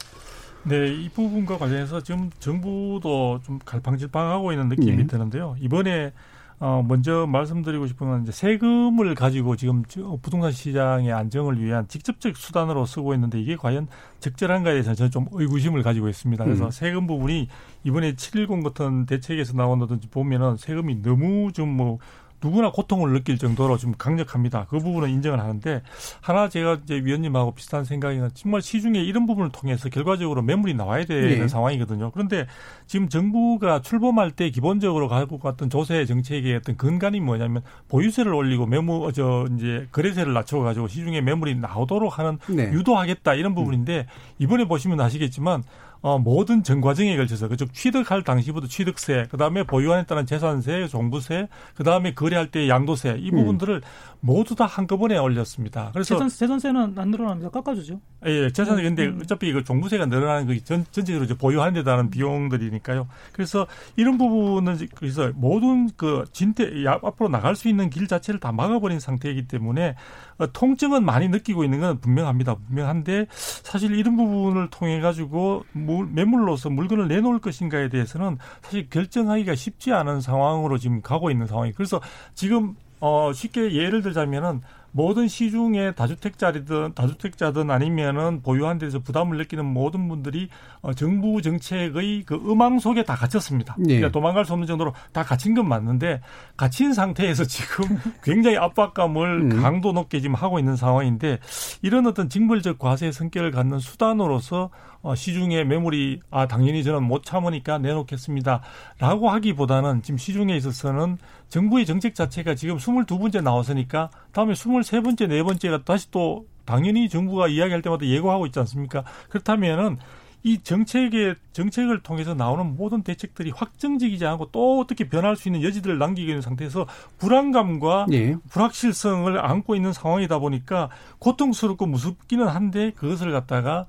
네, 이 부분과 관련해서 지금 정부도 좀 갈팡질팡하고 있는 느낌이 네. 드는데요. 이번에 어 먼저 말씀드리고 싶은 건 이제 세금을 가지고 지금 부동산 시장의 안정을 위한 직접적 수단으로 쓰고 있는데 이게 과연 적절한가에 대해서 저는 좀 의구심을 가지고 있습니다. 그래서 음. 세금 부분이 이번에 710 같은 대책에서 나온다든지 보면은 세금이 너무 좀뭐 누구나 고통을 느낄 정도로 좀 강력합니다. 그 부분은 인정을 하는데 하나 제가 이제 위원님하고 비슷한 생각이는 정말 시중에 이런 부분을 통해서 결과적으로 매물이 나와야 되는 네. 상황이거든요. 그런데 지금 정부가 출범할 때 기본적으로 가지고 갔던 조세 정책의 어떤 근간이 뭐냐면 보유세를 올리고 매물 저 이제 거래세를 낮춰 가지고 시중에 매물이 나오도록 하는 네. 유도하겠다 이런 부분인데 이번에 보시면 아시겠지만 어, 모든 전 과정에 걸쳐서 그즉 취득할 당시부터 취득세, 그다음에 보유한에 따른 재산세, 종부세, 그다음에 거래할 때 양도세 이 음. 부분들을 음. 모두 다 한꺼번에 올렸습니다. 그래서 재산, 재산세는 안 늘어납니다. 깎아주죠. 예, 예 재산세 근데 음. 어차피 그 종부세가 늘어나는 그 전, 전체적으로 이제 보유하는 데 따른 비용들이니까요. 그래서 이런 부분은 그래서 모든 그 진퇴 앞으로 나갈 수 있는 길 자체를 다 막아버린 상태이기 때문에 어, 통증은 많이 느끼고 있는 건 분명합니다. 분명한데 사실 이런 부분을 통해 가지고 매물로서 물건을 내놓을 것인가에 대해서는 사실 결정하기가 쉽지 않은 상황으로 지금 가고 있는 상황이 그래서 지금 어 쉽게 예를 들자면은 모든 시중에 다주택자든 다주택자든 아니면은 보유한 데서 부담을 느끼는 모든 분들이 어, 정부 정책의 그 음악 속에 다 갇혔습니다. 네. 그러니까 도망갈 수 없는 정도로 다 갇힌 건 맞는데 갇힌 상태에서 지금 굉장히 압박감을 음. 강도 높게 지금 하고 있는 상황인데 이런 어떤 징벌적 과세 성격을 갖는 수단으로서 어, 시중에 매물이 아 당연히 저는 못 참으니까 내놓겠습니다라고 하기보다는 지금 시중에 있어서는 정부의 정책 자체가 지금 22번째 나왔으니까 다음에 23번째, 네 번째가 다시 또 당연히 정부가 이야기할 때마다 예고하고 있지 않습니까? 그렇다면은 이 정책의 정책을 통해서 나오는 모든 대책들이 확정적이지 않고 또 어떻게 변할 수 있는 여지들을 남기고 있는 상태에서 불안감과 예. 불확실성을 안고 있는 상황이다 보니까 고통스럽고 무섭기는 한데 그것을 갖다가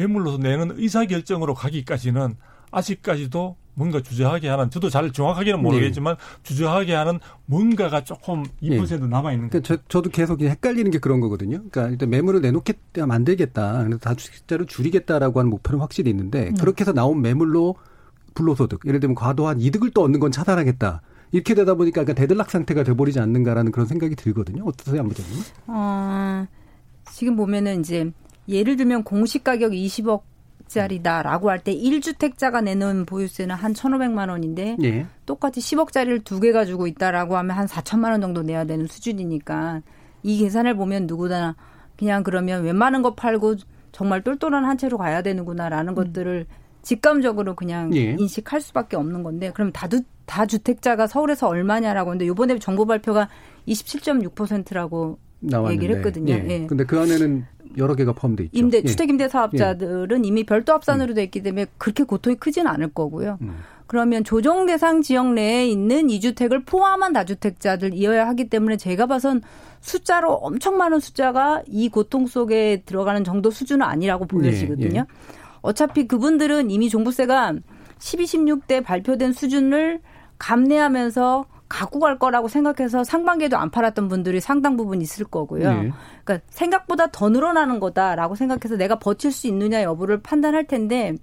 매물로서 내는 의사 결정으로 가기까지는 아직까지도 뭔가 주저하게 하는 저도 잘 정확하게는 네. 모르겠지만 네. 주저하게 하는 뭔가가 조금 2% 네. 남아 있는 그러니까 저, 저도 계속 헷갈리는 게 그런 거거든요. 그러니까 일단 매물을 내놓겠다 만들겠다. 그래서 다주택자를 줄이겠다라고 하는 목표는 확실히 있는데 음. 그렇게 해서 나온 매물로 불로소득 예를 들면 과도한 이득을 또 얻는 건 차단하겠다. 이렇게 되다 보니까 약간 대들락 상태가 돼버리지 않는가라는 그런 생각이 들거든요. 어떠세요, 안부장님? 어, 지금 보면은 이제 예를 들면 공시 가격 20억 짜리다라고 할 때 1주택자가 내는 보유세는 한 1,500만 원인데 예. 똑같이 10억짜리를 두 개 가지고 있다라고 하면 한 4천만 원 정도 내야 되는 수준이니까 이 계산을 보면 누구나 그냥 그러면 웬만한 거 팔고 정말 똘똘한 한 채로 가야 되는구나라는 음. 것들을 직감적으로 그냥 예. 인식할 수밖에 없는 건데 그럼 다주 다주택자가 서울에서 얼마냐라고 하는데 요번에 정부 발표가 27.6%라고 나왔는데. 얘기를 했거든요. 예. 예. 근데 그 안에는 여러 개가 포함돼 있죠. 임대 예. 주택 임대 사업자들은 예. 이미 별도 합산으로 돼 있기 때문에 그렇게 고통이 크지는 않을 거고요. 음. 그러면 조정 대상 지역 내에 있는 2주택을 포함한 다주택자들이어야 하기 때문에 제가 봐선 숫자로 엄청 많은 숫자가 이 고통 속에 들어가는 정도 수준은 아니라고 보여지거든요. 예, 예. 어차피 그분들은 이미 종부세가 12, 16대 발표된 수준을 감내하면서 갖고 갈 거라고 생각해서 상반기에도 안 팔았던 분들이 상당 부분 있을 거고요. 네. 그러니까 생각보다 더 늘어나는 거다라고 생각해서 내가 버틸 수 있느냐 여부를 판단할 텐데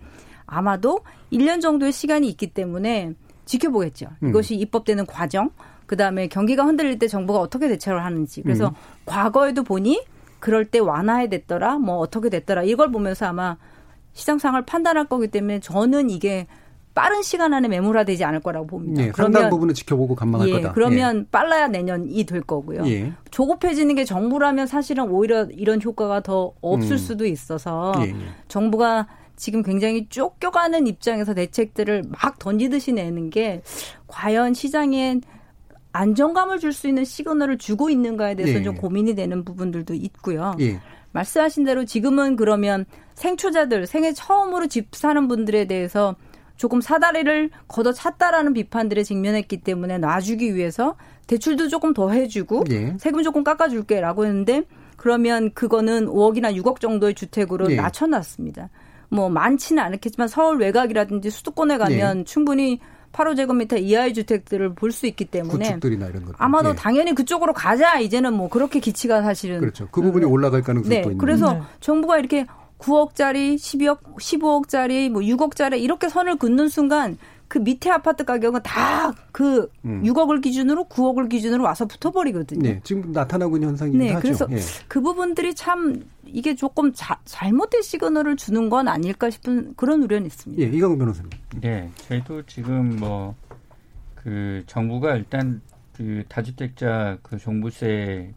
아마도 1년 정도의 시간이 있기 때문에 지켜보겠죠. 음. 이것이 입법되는 과정, 그 다음에 경기가 흔들릴 때 정부가 어떻게 대처를 하는지. 그래서 음. 과거에도 보니 그럴 때 완화해 됐더라, 뭐 어떻게 됐더라 이걸 보면서 아마 시장 상을 판단할 거기 때문에 저는 이게 빠른 시간 안에 매물화되지 않을 거라고 봅니다. 예, 그러면 부분은 지켜보고 감망할 예, 거다. 그러면 예. 빨라야 내년이 될 거고요. 예. 조급해지는 게 정부라면 사실은 오히려 이런 효과가 더 없을 음. 수도 있어서 예, 예. 정부가 지금 굉장히 쫓겨가는 입장에서 대책들을 막 던지듯이 내는 게 과연 시장에 안정감을 줄 수 있는 시그널을 주고 있는가에 대해서 좀 고민이 되는 부분들도 있고요. 말씀하신 대로 지금은 그러면 생초자들 생애 처음으로 집 사는 분들에 대해서 조금 사다리를 걷어 찼다라는 비판들에 직면했기 때문에 놔주기 위해서 대출도 조금 더 해주고 예. 세금 조금 깎아줄게라고 했는데 그러면 그거는 5억이나 6억 정도의 주택으로 예. 낮춰놨습니다. 뭐 많지는 않겠지만 서울 외곽이라든지 수도권에 가면 예. 충분히 8호제곱미터 이하의 주택들을 볼 수 있기 때문에 구축들이나 이런 것 아마도 예. 당연히 그쪽으로 가자 이제는 뭐 그렇게 기치가 사실은 그렇죠. 그 부분이 음. 올라갈 가능성도 네. 있는. 그래서 네. 정부가 이렇게 9억짜리, 12억, 15억짜리, 뭐 6억짜리 이렇게 선을 긋는 순간 그 밑에 아파트 가격은 다그 음. 6억을 기준으로 9억을 기준으로 와서 붙어버리거든요. 네, 지금 나타나고 있는 현상이긴 네, 하죠. 그래서 예. 그 부분들이 참 이게 조금 자, 잘못된 시그널을 주는 건 아닐까 싶은 그런 우려는 있습니다. 예, 이강훈 변호사님. 네, 저희도 지금 뭐 그 정부가 일단 그 다주택자 그 종부세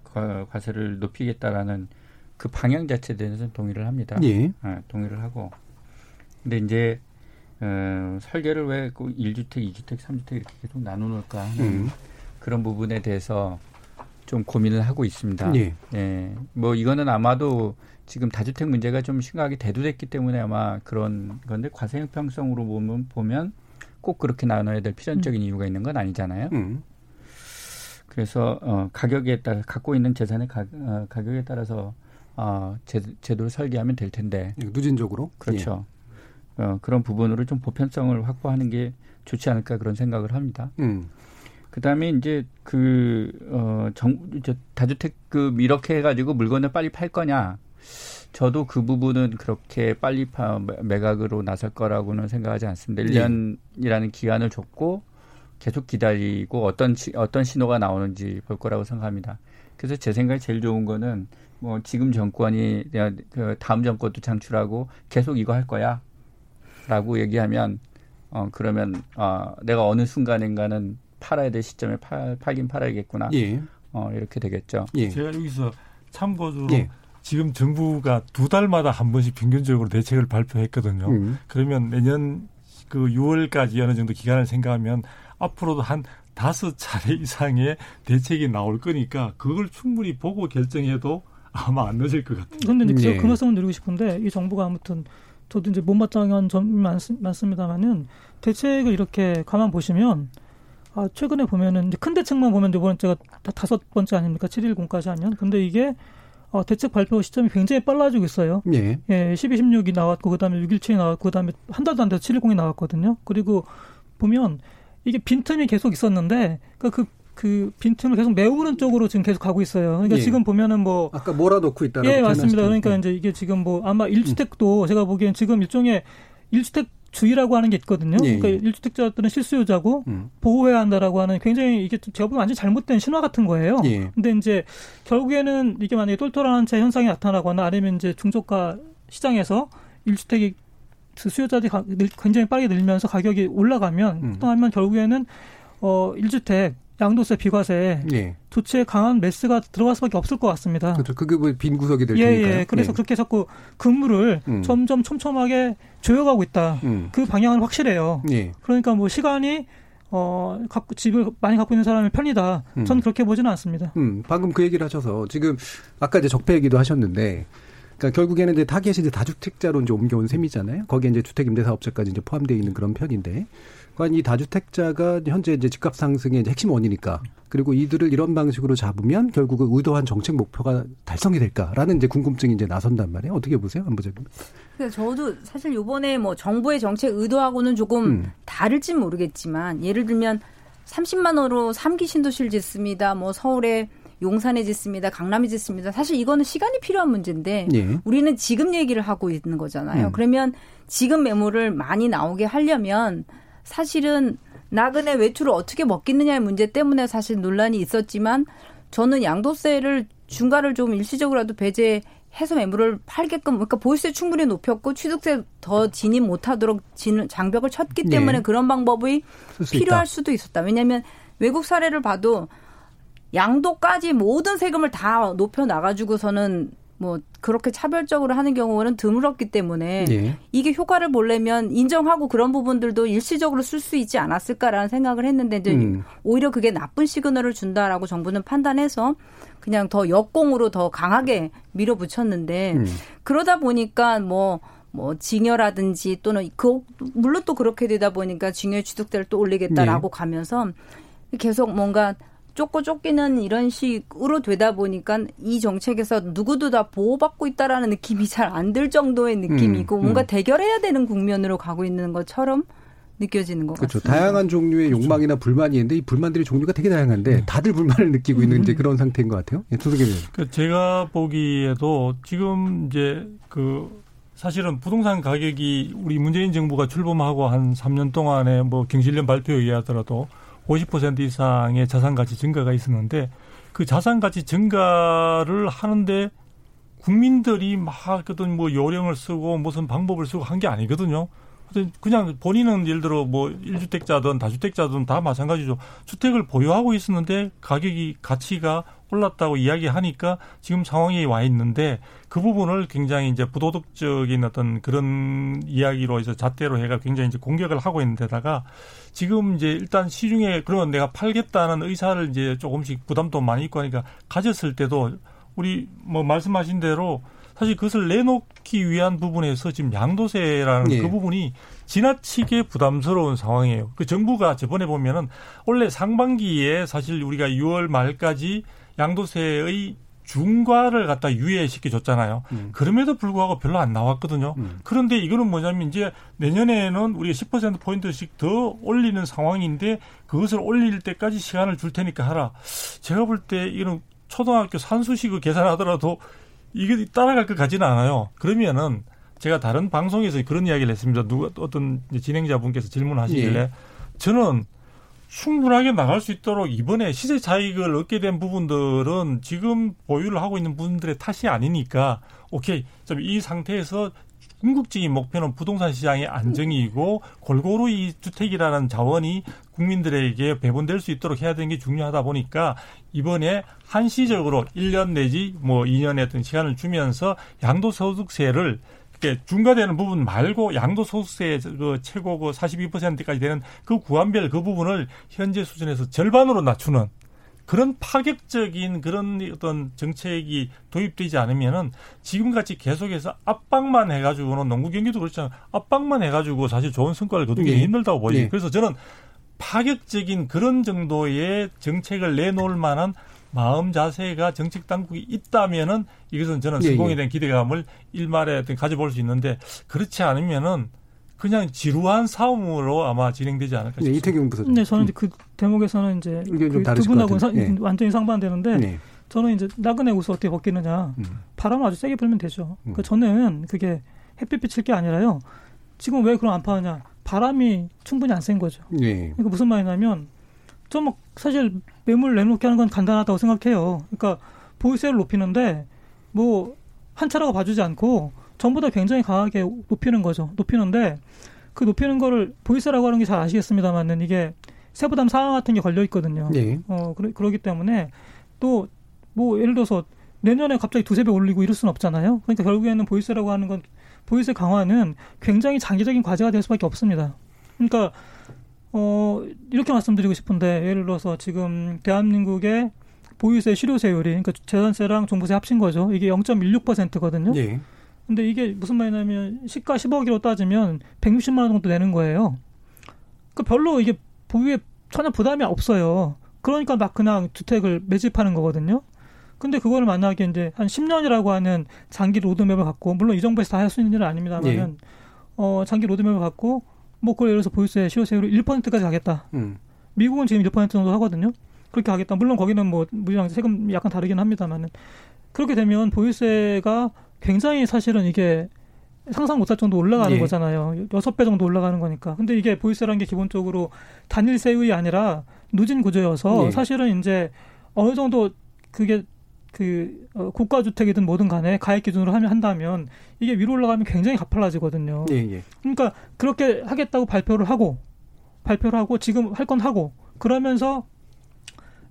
과세를 높이겠다라는 그 방향 자체에 대해서는 동의를 합니다. 예. 아, 동의를 하고. 근데 이제 어, 설계를 왜 꼭 1주택, 2주택, 3주택 이렇게 계속 나누는까 하는 음. 그런 부분에 대해서 좀 고민을 하고 있습니다. 예. 예. 뭐 이거는 아마도 지금 다주택 문제가 좀 심각하게 대두됐기 때문에 아마 그런 건데 과세 형평성으로 보면 보면 꼭 그렇게 나눠야 될 필연적인 음. 이유가 있는 건 아니잖아요. 음. 그래서 어 가격에 따라 갖고 있는 재산의 가, 어, 가격에 따라서 어 제, 제도를 설계하면 될 텐데. 누진적으로? 그렇죠. 예. 어, 그런 부분으로 좀 보편성을 확보하는 게 좋지 않을까 그런 생각을 합니다. 음. 그다음에 이제 그 어, 정, 저 다주택금 이렇게 해가지고 물건을 빨리 팔 거냐? 저도 그 부분은 그렇게 빨리 파, 매각으로 나설 거라고는 생각하지 않습니다. 1년이라는 네. 기간을 줬고 계속 기다리고 어떤 어떤 신호가 나오는지 볼 거라고 생각합니다. 그래서 제 생각에 제일 좋은 거는 뭐 지금 정권이 그 다음 정권도 창출하고 계속 이거 할 거야. 라고 얘기하면 어 그러면 어 내가 어느 순간인가는 팔아야 될 시점에 팔, 팔긴 팔아야겠구나. 예. 어 이렇게 되겠죠. 예. 제가 여기서 참고로 예. 지금 정부가 두 달마다 한 번씩 평균적으로 대책을 발표했거든요. 음. 그러면 내년 그 6월까지 어느 정도 기간을 생각하면 앞으로도 한 다섯 차례 이상의 대책이 나올 거니까 그걸 충분히 보고 결정해도 아마 안 늦을 것 같아요. 그런데 이제 네. 그 말씀을 드리고 싶은데 이 정부가 아무튼 저도 이제 못마땅한 점이 많, 많습니다만은 대책을 이렇게 가만 보시면 아, 최근에 보면은 이제 큰 대책만 보면 이번 제가 다 다섯 번째 아닙니까? 710까지 하면. 근데 이게 어, 대책 발표 시점이 굉장히 빨라지고 있어요. 예. 예, 12, 16이 나왔고, 그 다음에 617이 나왔고, 그 다음에 한 달도 안 돼서 710이 나왔거든요. 그리고 보면 이게 빈틈이 계속 있었는데, 그러니까 그, 그 빈틈을 계속 메우는 쪽으로 지금 계속 가고 있어요. 그러니까 예. 지금 보면은 뭐 아까 몰아놓고 있다라고 예, 맞습니다. 그러니까 이제 이게 지금 뭐 아마 1주택도 음. 제가 보기엔 지금 일종의 1주택 주의라고 하는 게 있거든요. 예. 그러니까 1주택자들은 실수요자고 음. 보호해야 한다라고 하는 굉장히 이게 제가 보면 완전 잘못된 신화 같은 거예요. 예. 근데 이제 결국에는 이게 만약에 똘똘한 제 현상이 나타나거나 아니면 이제 중저가 시장에서 1주택이 수요자들이 굉장히 빠르게 늘면서 가격이 올라가면 음. 그러면 결국에는 어 1주택 양도세, 비과세 예. 조치에 강한 매스가 들어갈 수밖에 없을 것 같습니다. 그렇죠. 그게 뭐빈 구석이 될 예, 테니까요. 예. 그래서 예. 그렇게 자꾸 근무를 음. 점점 촘촘하게 조여가고 있다. 음. 그 방향은 확실해요. 예. 그러니까 뭐 시간이 어, 갖고, 집을 많이 갖고 있는 사람의 편이다. 음. 저는 그렇게 보지는 않습니다. 음, 방금 그 얘기를 하셔서 지금 아까 이제 적폐 얘기도 하셨는데 그러니까 결국에는 이제 타겟이 이제 다주택자로 이제 옮겨온 셈이잖아요. 거기에 이제 주택임대사업자까지 이제 포함되어 있는 그런 편인데 그러니까 이 다주택자가 현재 이제 집값 상승의 이제 핵심 원인이니까 그리고 이들을 이런 방식으로 잡으면 결국은 의도한 정책 목표가 달성이 될까라는 이제 궁금증이 이제 나선단 말이에요. 어떻게 보세요, 안부장님? 그래서 저도 사실 요번에 뭐 정부의 정책 의도하고는 조금 음. 다를지 모르겠지만 예를 들면 30만 원으로 3기 신도시를 짓습니다. 뭐 서울에 용산에 짓습니다. 강남에 짓습니다. 사실 이거는 시간이 필요한 문제인데 예. 우리는 지금 얘기를 하고 있는 거잖아요. 음. 그러면 지금 매물을 많이 나오게 하려면 사실은 나그네 외투를 어떻게 먹겠느냐의 문제 때문에 사실 논란이 있었지만 저는 양도세를 중과를 좀 일시적으로라도 배제 해서 매물을 팔게끔 그러니까 보유세 충분히 높였고 취득세 더 진입 못하도록 진, 장벽을 쳤기 네. 때문에 네. 그런 방법이 필요할 있다. 수도 있었다. 왜냐하면 외국 사례를 봐도 양도까지 모든 세금을 다 높여 나가지고서는 뭐 그렇게 차별적으로 하는 경우는 드물었기 때문에 예. 이게 효과를 보려면 인정하고 그런 부분들도 일시적으로 쓸 수 있지 않았을까라는 생각을 했는데 이제 음. 오히려 그게 나쁜 시그널을 준다라고 정부는 판단해서 그냥 더 역공으로 더 강하게 밀어붙였는데 음. 그러다 보니까 뭐뭐 징여라든지 또는 그 물론 또 그렇게 되다 보니까 징여 취득세를 또 올리겠다라고 네. 가면서 계속 뭔가 쫓고 쫓기는 이런 식으로 되다 보니까 이 정책에서 누구도 다 보호받고 있다라는 느낌이 잘 안 들 정도의 느낌이고 음, 음. 뭔가 대결해야 되는 국면으로 가고 있는 것처럼 느껴지는 것 그렇죠. 같습니다. 다양한 종류의 그렇죠. 욕망이나 불만이 있는데 이 불만들이 종류가 되게 다양한데 네. 다들 불만을 느끼고 있는 이제 음. 그런 상태인 것 같아요. 예, 두석이 그 제가 보기에도 지금 이제 그 사실은 부동산 가격이 우리 문재인 정부가 출범하고 한 3년 동안에 뭐 경실련 발표에 의하더라도 50% 이상의 자산 가치 증가가 있었는데 그 자산 가치 증가를 하는데 국민들이 막 어떤 뭐 요령을 쓰고 무슨 방법을 쓰고 한 게 아니거든요. 그냥 본인은 예를 들어 뭐 1주택자든 다주택자든 다 마찬가지죠. 주택을 보유하고 있었는데 가격이 가치가 올랐다고 이야기하니까 지금 상황이 와 있는데 그 부분을 굉장히 이제 부도덕적인 어떤 그런 이야기로 해서 잣대로 해가 굉장히 이제 공격을 하고 있는 데다가 지금 이제 일단 시중에 그러면 내가 팔겠다는 의사를 이제 조금씩 부담도 많이 있고 하니까 가졌을 때도 우리 뭐 말씀하신 대로 사실 그것을 내놓기 위한 부분에서 지금 양도세라는 예. 그 부분이 지나치게 부담스러운 상황이에요. 그 정부가 저번에 보면은 원래 상반기에 사실 우리가 6월 말까지 양도세의 중과를 갖다 유예시켜 줬잖아요. 음. 그럼에도 불구하고 별로 안 나왔거든요. 음. 그런데 이거는 뭐냐면 이제 내년에는 우리가 10% 포인트씩 더 올리는 상황인데 그것을 올릴 때까지 시간을 줄 테니까 하라. 제가 볼 때 이런 초등학교 산수식을 계산하더라도 이게 따라갈 것 같지는 않아요. 그러면은 제가 다른 방송에서 그런 이야기를 했습니다. 누가 어떤 진행자분께서 질문하시길래 예. 저는 충분하게 나갈 수 있도록 이번에 시세 차익을 얻게 된 부분들은 지금 보유를 하고 있는 분들의 탓이 아니니까 오케이 좀 이 상태에서 궁극적인 목표는 부동산 시장의 안정이고 골고루 이 주택이라는 자원이 국민들에게 배분될 수 있도록 해야 되는 게 중요하다 보니까 이번에 한시적으로 1년 내지 뭐 2년의 어떤 시간을 주면서 양도소득세를 이렇게 중과되는 부분 말고 양도 소득세 그 최고 그 42%까지 되는 그 구간별 그 부분을 현재 수준에서 절반으로 낮추는 그런 파격적인 그런 어떤 정책이 도입되지 않으면은 지금같이 계속해서 압박만 해가지고는 농구 경기도 그렇잖아요. 압박만 해가지고 사실 좋은 성과를 거두기 네. 힘들다고 보여요. 네. 그래서 저는 파격적인 그런 정도의 정책을 내놓을 만한 마음 자세가 정책 당국이 있다면은 이것은 저는 예, 성공에 대한 기대감을 일말에 어떤 가져볼 수 있는데 그렇지 않으면은 그냥 지루한 싸움으로 아마 진행되지 않을까 싶습니다. 네, 이태경 부사장. 네, 저는 음. 그 대목에서는 이제 그두 분하고 는 네. 완전히 상반되는데 네. 저는 이제 나그네 옷을 어떻게 벗기느냐. 음. 바람을 아주 세게 불면 되죠. 음. 그 저는 그게 햇빛 비칠 게 아니라요. 지금 왜 그럼 안 파느냐. 바람이 충분히 안 센 거죠. 네. 그러니까 무슨 말이냐면 좀 사실 매물 내놓게 하는 건 간단하다고 생각해요. 그러니까 보유세를 높이는데 뭐 한 채라고 봐주지 않고 전부 다 굉장히 강하게 높이는 거죠. 높이는데 그 높이는 거를 보유세라고 하는 게 잘 아시겠습니다만은 이게 세부담 상한 같은 게 걸려 있거든요. 네. 어 그러, 그러기 때문에 또 뭐 예를 들어서 내년에 갑자기 두세 배 올리고 이럴 수는 없잖아요. 그러니까 결국에는 보유세라고 하는 건 보유세 강화는 굉장히 장기적인 과제가 될 수밖에 없습니다. 그러니까 어 이렇게 말씀드리고 싶은데 예를 들어서 지금 대한민국의 보유세 실효세율이 그러니까 재산세랑 종부세 합친 거죠. 이게 0.16%거든요. 네. 근데 이게 무슨 말이냐면 시가 10억으로 따지면 160만 원 정도 되는 거예요. 그 별로 이게 보유에 전혀 부담이 없어요. 그러니까 막 그냥 주택을 매집하는 거거든요. 근데 그거를 만약에 이제 한 10년이라고 하는 장기 로드맵을 갖고 물론 이 정부에서 다 할 수 있는 일은 아닙니다만은 예. 어 장기 로드맵을 갖고 뭐 그걸 예를 들어서 보유세 실효세율을 1%까지 가겠다. 음. 미국은 지금 1% 정도 하거든요. 그렇게 하겠다. 물론 거기는 뭐 무리랑 세금 약간 다르긴 합니다만은 그렇게 되면 보유세가 굉장히 사실은 이게 상상 못할 정도 올라가는 예. 거잖아요. 여섯 배 정도 올라가는 거니까. 근데 이게 보이스라는 게 기본적으로 단일 세율이 아니라 누진 구조여서 예. 사실은 이제 어느 정도 그게 그 어, 국가 주택이든 뭐든 간에 가액 기준으로 하면 한다면 이게 위로 올라가면 굉장히 가팔라지거든요. 예, 예. 그러니까 그렇게 하겠다고 발표를 하고 발표를 하고 지금 할 건 하고 그러면서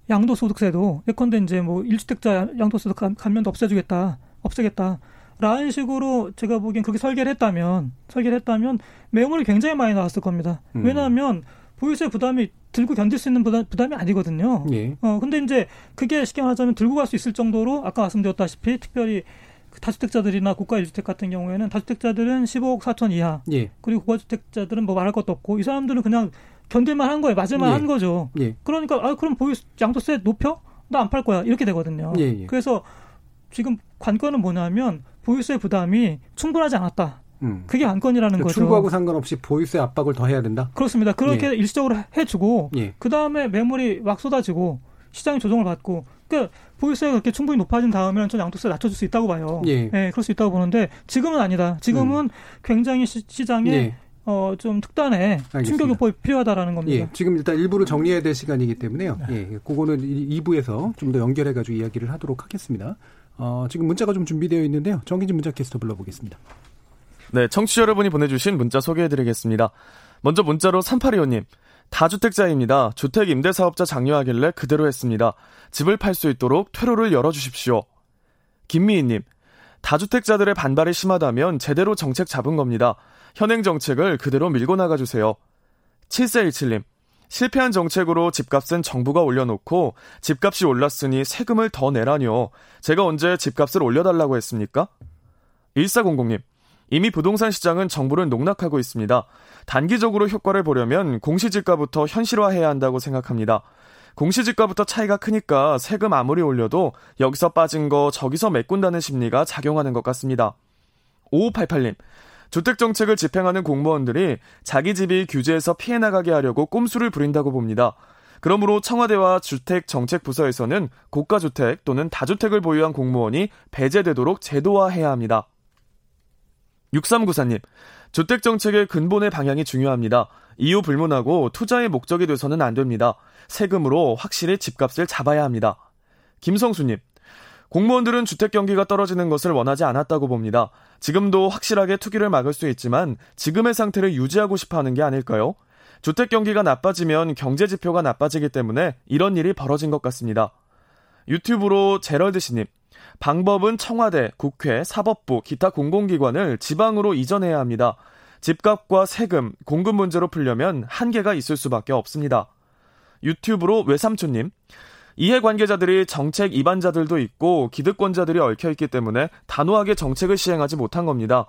양도소득세도 예컨대 이제 뭐 일주택자 양도소득 감면도 없애주겠다, 없애겠다. 라는 식으로 제가 보기엔 그렇게 설계를 했다면 설계를 했다면 매물이 굉장히 많이 나왔을 겁니다. 음. 왜냐하면 보유세 부담이 들고 견딜 수 있는 부담, 부담 이 아니거든요. 예. 어 근데 이제 그게 쉽게 말하자면 들고 갈 수 있을 정도로 아까 말씀드렸다시피 특별히 그 다주택자들이나 국가 1주택 같은 경우에는 다주택자들은 15억 4천 이하. 예. 그리고 고가주택자들은 뭐 말할 것도 없고 이 사람들은 그냥 견딜만 한 거예요. 맞을만 예. 한 거죠. 예. 그러니까 아 그럼 보유 양도세 높여? 나 안 팔 거야. 이렇게 되거든요. 예, 예. 그래서 지금 관건은 뭐냐면 보유세 부담이 충분하지 않았다. 음. 그게 관건이라는 그러니까 거죠. 출구하고 상관없이 보유세 압박을 더 해야 된다. 그렇습니다. 그렇게 예. 일시적으로 해주고 예. 그 다음에 매물이 막 쏟아지고 시장이 조정을 받고 그러니까 보유세가 그렇게 충분히 높아진 다음에는 전 양도세 낮춰줄 수 있다고 봐요. 예. 예 그럴 수 있다고 보는데 지금은 아니다. 지금은 음. 굉장히 시, 장에 예. 어, 좀 특단의 충격 요법이 필요하다라는 겁니다. 예, 지금 일단 일부를 정리해야 될 시간이기 때문에요. 네. 예, 그거는 2부에서 좀 더 연결해가지고 이야기를 하도록 하겠습니다. 어, 지금 문자가 좀 준비되어 있는데요. 정기진 문자 캐스터 불러보겠습니다. 네, 청취자 여러분이 보내주신 문자 소개해드리겠습니다. 먼저 문자로 3825님. 다주택자입니다. 주택 임대사업자 장려하길래 그대로 했습니다. 집을 팔 수 있도록 퇴로를 열어주십시오. 김미희님. 다주택자들의 반발이 심하다면 제대로 정책 잡은 겁니다. 현행 정책을 그대로 밀고 나가주세요. 7417님. 실패한 정책으로 집값은 정부가 올려놓고 집값이 올랐으니 세금을 더 내라뇨. 제가 언제 집값을 올려달라고 했습니까? 1400님. 이미 부동산 시장은 정부를 농락하고 있습니다. 단기적으로 효과를 보려면 공시지가부터 현실화해야 한다고 생각합니다. 공시지가부터 차이가 크니까 세금 아무리 올려도 여기서 빠진 거 저기서 메꾼다는 심리가 작용하는 것 같습니다. 5588님. 주택정책을 집행하는 공무원들이 자기 집이 규제에서 피해 나가게 하려고 꼼수를 부린다고 봅니다. 그러므로 청와대와 주택정책부서에서는 고가주택 또는 다주택을 보유한 공무원이 배제되도록 제도화해야 합니다. 6394님, 주택 정책의 근본의 방향이 중요합니다. 이유 불문하고 투자의 목적이 돼서는 안 됩니다. 세금으로 확실히 집값을 잡아야 합니다. 김성수님, 공무원들은 주택 경기가 떨어지는 것을 원하지 않았다고 봅니다. 지금도 확실하게 투기를 막을 수 있지만 지금의 상태를 유지하고 싶어 하는 게 아닐까요? 주택 경기가 나빠지면 경제 지표가 나빠지기 때문에 이런 일이 벌어진 것 같습니다. 유튜브로 제럴드 씨님, 방법은 청와대, 국회, 사법부, 기타 공공기관을 지방으로 이전해야 합니다. 집값과 세금, 공급 문제로 풀려면 한계가 있을 수밖에 없습니다. 유튜브로 외삼촌님, 이해관계자들이 정책 이반자들도 있고 기득권자들이 얽혀있기 때문에 단호하게 정책을 시행하지 못한 겁니다.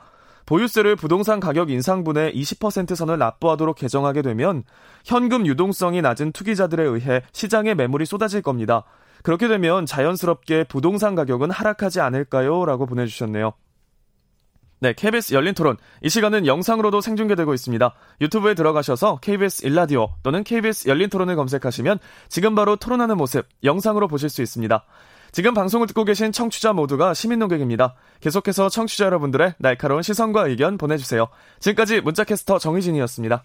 보유세를 부동산 가격 인상분의 20% 선을 납부하도록 개정하게 되면 현금 유동성이 낮은 투기자들에 의해 시장에 매물이 쏟아질 겁니다. 그렇게 되면 자연스럽게 부동산 가격은 하락하지 않을까요? 라고 보내주셨네요. 네, KBS 열린 토론. 이 시간은 영상으로도 생중계되고 있습니다. 유튜브에 들어가셔서 KBS 일라디오 또는 KBS 열린 토론을 검색하시면 지금 바로 토론하는 모습 영상으로 보실 수 있습니다. 지금 방송을 듣고 계신 청취자 모두가 시민 농객입니다. 계속해서 청취자 여러분들의 날카로운 시선과 의견 보내주세요. 지금까지 문자캐스터 정희진이었습니다.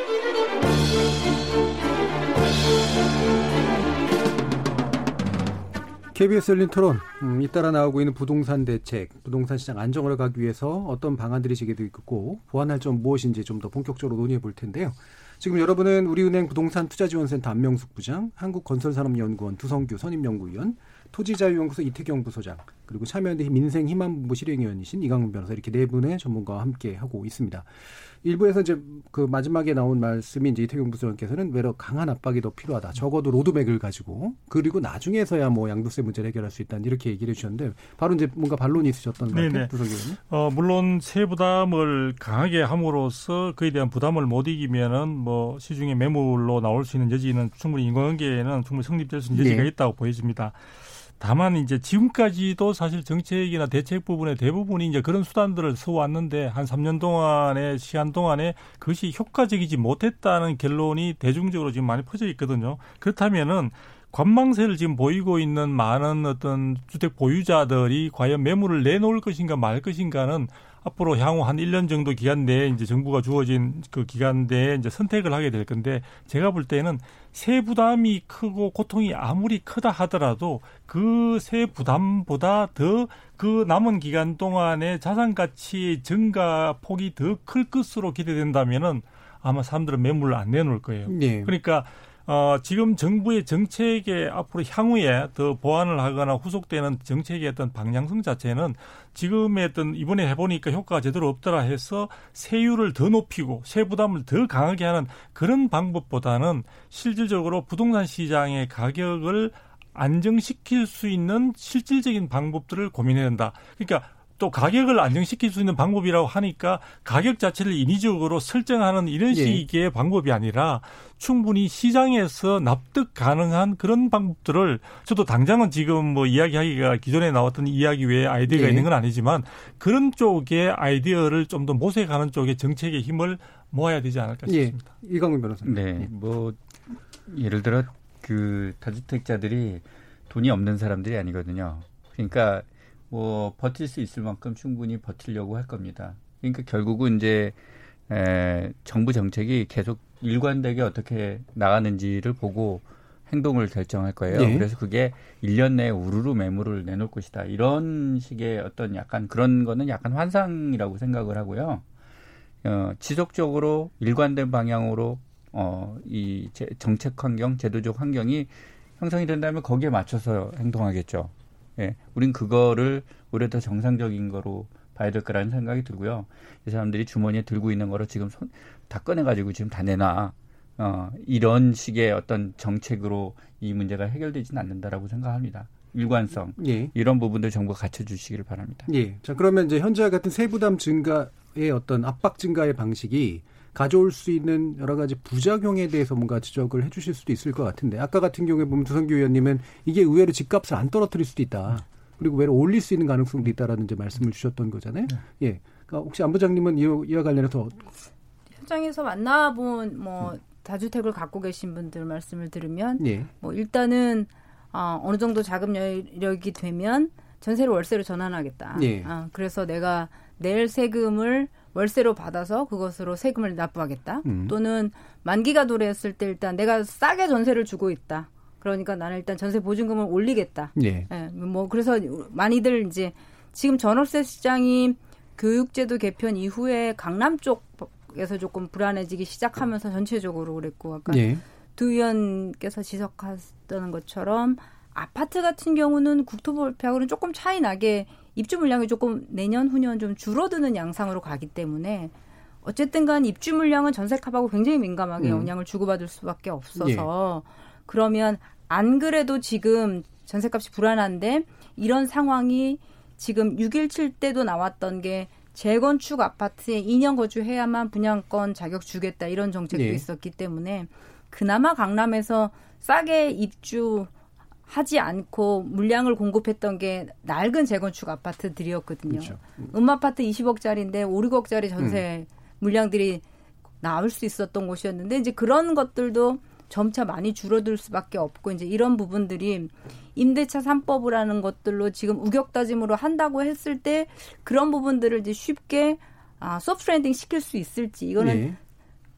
KBS 열린 토론, 음, 잇따라 나오고 있는 부동산 대책, 부동산 시장 안정을 가기 위해서 어떤 방안들이 제기되고 있고, 보완할 점 무엇인지 좀 더 본격적으로 논의해 볼 텐데요. 지금 여러분은 우리은행 부동산 투자지원센터 안명숙 부장, 한국건설산업연구원 두성규 선임연구위원, 토지자유연구소 이태경 부소장, 그리고 참여연대 민생희망본부 실행위원이신 이강훈 변호사 이렇게 네 분의 전문가와 함께 하고 있습니다. 일부에서 이제 그 마지막에 나온 말씀이 이제 이태경 부소장께서는 외로 강한 압박이 더 필요하다. 적어도 로드맥을 가지고 그리고 나중에서야 뭐 양도세 문제를 해결할 수 있다. 이렇게 얘기를 해주셨는데 바로 이제 뭔가 반론이 있으셨던 것 같아요. 부소장님. 어 물론 세부담을 강하게 함으로써 그에 대한 부담을 못 이기면은 뭐 시중에 매물로 나올 수 있는 여지는 충분히 인과관계에는 충분히 성립될 수 있는 여지가 네. 있다고 보여집니다. 다만 이제 지금까지도 사실 정책이나 대책 부분의 대부분이 이제 그런 수단들을 써왔는데 한 3년 동안의 시간 동안에 그것이 효과적이지 못했다는 결론이 대중적으로 지금 많이 퍼져 있거든요. 그렇다면은 관망세를 지금 보이고 있는 많은 어떤 주택 보유자들이 과연 매물을 내놓을 것인가 말 것인가는 앞으로 향후 한 1년 정도 기간 내에 이제 정부가 주어진 그 기간 내에 이제 선택을 하게 될 건데 제가 볼 때는 세 부담이 크고 고통이 아무리 크다 하더라도 그 세 부담보다 더 그 남은 기간 동안에 자산 가치 증가 폭이 더 클 것으로 기대된다면은 아마 사람들은 매물을 안 내놓을 거예요. 네. 그러니까 어, 지금 정부의 정책에 앞으로 향후에 더 보완을 하거나 후속되는 정책의 어떤 방향성 자체는 지금의 어떤 이번에 해보니까 효과가 제대로 없더라 해서 세율을 더 높이고 세부담을 더 강하게 하는 그런 방법보다는 실질적으로 부동산 시장의 가격을 안정시킬 수 있는 실질적인 방법들을 고민해야 된다. 그러니까 또 가격을 안정시킬 수 있는 방법이라고 하니까 가격 자체를 인위적으로 설정하는 이런 예. 식의 예. 방법이 아니라 충분히 시장에서 납득 가능한 그런 방법들을 저도 당장은 지금 뭐 이야기하기가 기존에 나왔던 이야기 외에 아이디어가 예. 있는 건 아니지만 그런 쪽의 아이디어를 좀 더 모색하는 쪽의 정책의 힘을 모아야 되지 않을까 예. 싶습니다. 예. 이강훈 변호사님. 네. 뭐 예를 들어 그 다주택자들이 돈이 없는 사람들이 아니거든요. 그러니까 뭐 버틸 수 있을 만큼 충분히 버틸려고 할 겁니다. 그러니까 결국은 이제 에, 정부 정책이 계속 일관되게 어떻게 나가는지를 보고 행동을 결정할 거예요. 네. 그래서 그게 1년 내에 우르르 매물을 내놓을 것이다. 이런 식의 어떤 약간 그런 거는 약간 환상이라고 생각을 하고요. 어, 지속적으로 일관된 방향으로 어, 이 정책 환경, 제도적 환경이 형성이 된다면 거기에 맞춰서 행동하겠죠. 예, 우린 그거를 오히려 더 정상적인 거로 봐야 될 거라는 생각이 들고요. 이 사람들이 주머니에 들고 있는 거로 지금 손, 다 꺼내가지고 지금 다 내놔. 어, 이런 식의 어떤 정책으로 이 문제가 해결되지는 않는다라고 생각합니다. 일관성 예. 이런 부분들 정부가 갖춰주시기를 바랍니다. 예. 자 그러면 이제 현재와 같은 세부담 증가의 어떤 압박 증가의 방식이 가져올 수 있는 여러 가지 부작용에 대해서 뭔가 지적을 해주실 수도 있을 것 같은데 아까 같은 경우에 보면 두성규 의원님은 이게 의외로 집값을 안 떨어뜨릴 수도 있다. 그리고 외로 올릴 수 있는 가능성도 있다라는 이제 말씀을 주셨던 거잖아요. 네. 예. 그러니까 혹시 안 부장님은 이와, 관련해서 현장에서 만나본 뭐 다주택을 갖고 계신 분들 말씀을 들으면 예. 뭐 일단은 어, 어느 정도 자금 여력이 되면 전세를 월세로 전환하겠다. 예. 아, 그래서 내가 낼 세금을 월세로 받아서 그것으로 세금을 납부하겠다. 음. 또는 만기가 도래했을 때 일단 내가 싸게 전세를 주고 있다. 그러니까 나는 일단 전세 보증금을 올리겠다. 예. 예. 뭐 그래서 많이들 이제 지금 전월세 시장이 교육제도 개편 이후에 강남 쪽에서 조금 불안해지기 시작하면서 전체적으로 그랬고 아까 예. 두 의원께서 지적하셨던 것처럼 아파트 같은 경우는 국토부 발표하고는 조금 차이 나게 입주 물량이 조금 내년 후년 좀 줄어드는 양상으로 가기 때문에 어쨌든 간 입주 물량은 전세 값하고 굉장히 민감하게 음. 영향을 주고받을 수밖에 없어서 예. 그러면 안 그래도 지금 전세값이 불안한데 이런 상황이 지금 6.17 때도 나왔던 게 재건축 아파트에 2년 거주해야만 분양권 자격 주겠다 이런 정책도 예. 있었기 때문에 그나마 강남에서 싸게 입주 하지 않고 물량을 공급했던 게 낡은 재건축 아파트들이었거든요. 그렇죠. 음. 아파트 20억짜리인데 5, 6억짜리 전세 음. 물량들이 나올 수 있었던 곳이었는데 이제 그런 것들도 점차 많이 줄어들 수밖에 없고 이제 이런 부분들이 임대차 3법을 하는 것들로 지금 우격다짐으로 한다고 했을 때 그런 부분들을 이제 쉽게 아, soft landing 시킬 수 있을지 이거는 네.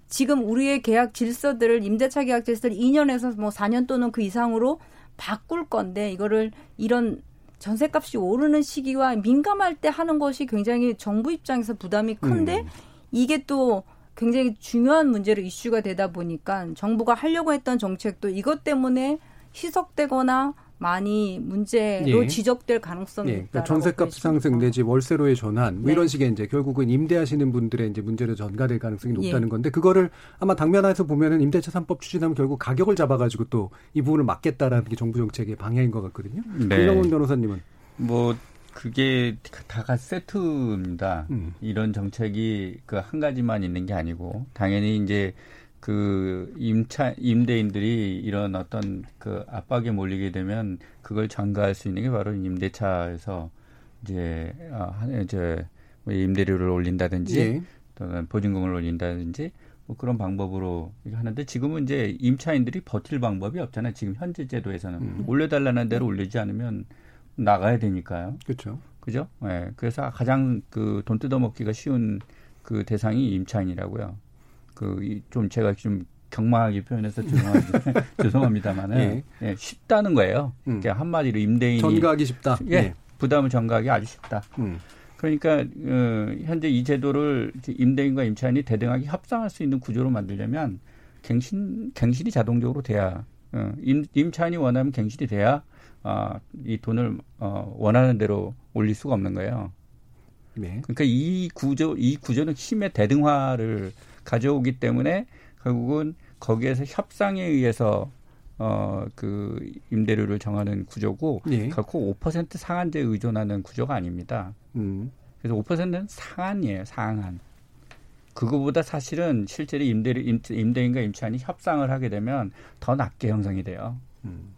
지금 우리의 계약 질서들을 임대차 계약 질서를 2년에서 뭐 4년 또는 그 이상으로 바꿀 건데 이거를 이런 전세값이 오르는 시기와 민감할 때 하는 것이 굉장히 정부 입장에서 부담이 큰데 음. 이게 또 굉장히 중요한 문제로 이슈가 되다 보니까 정부가 하려고 했던 정책도 이것 때문에 희석되거나 많이 문제로 예. 지적될 가능성이 예. 그러니까 전세값 상승 내지 월세로의 전환 뭐 네. 이런 식의 이제 결국은 임대하시는 분들의 이제 문제로 전가될 가능성이 높다는 예. 건데 그거를 아마 당면에서 보면은 임대차 3법 추진하면 결국 가격을 잡아가지고 또 이 부분을 막겠다라는 게 정부 정책의 방향인 것 같거든요. 네. 이영훈 변호사님은 뭐 그게 다가 세트입니다. 음. 이런 정책이 그 한 가지만 있는 게 아니고 당연히 이제 그 임차 임대인들이 이런 어떤 그 압박에 몰리게 되면 그걸 전가할 수 있는 게 바로 임대차에서 이제 아 이제 뭐 임대료를 올린다든지 네. 또는 보증금을 올린다든지 뭐 그런 방법으로 하는데 지금은 이제 임차인들이 버틸 방법이 없잖아요. 지금 현재 제도에서는 음. 올려달라는 대로 올리지 않으면 나가야 되니까요. 그렇죠. 그죠? 예. 네. 그래서 가장 그 돈 뜯어먹기가 쉬운 그 대상이 임차인이라고요. 그 좀 제가 좀 경망하게 표현해서 죄송합니다만은 예. 예, 쉽다는 거예요. 음. 그러니까 한마디로 임대인이 전가하기 쉽다. 예, 예. 부담을 전가하기 아주 쉽다. 음. 그러니까 어, 현재 이 제도를 임대인과 임차인이 대등하게 협상할 수 있는 구조로 만들려면 갱신 갱신이 자동적으로 돼야 어, 임, 임차인이 원하면 갱신이 돼야 어, 이 돈을 어, 원하는 대로 올릴 수가 없는 거예요. 네. 그러니까 이 구조 이 구조는 힘의 대등화를 가져오기 때문에 결국은 거기에서 협상에 의해서 어, 그 임대료를 정하는 구조고 예. 결코 5% 상한제에 의존하는 구조가 아닙니다. 음. 그래서 5%는 상한이에요, 상한. 그거보다 사실은 실제로 임대료, 임대인과 임차인이 협상을 하게 되면 더 낮게 형성이 돼요. 음.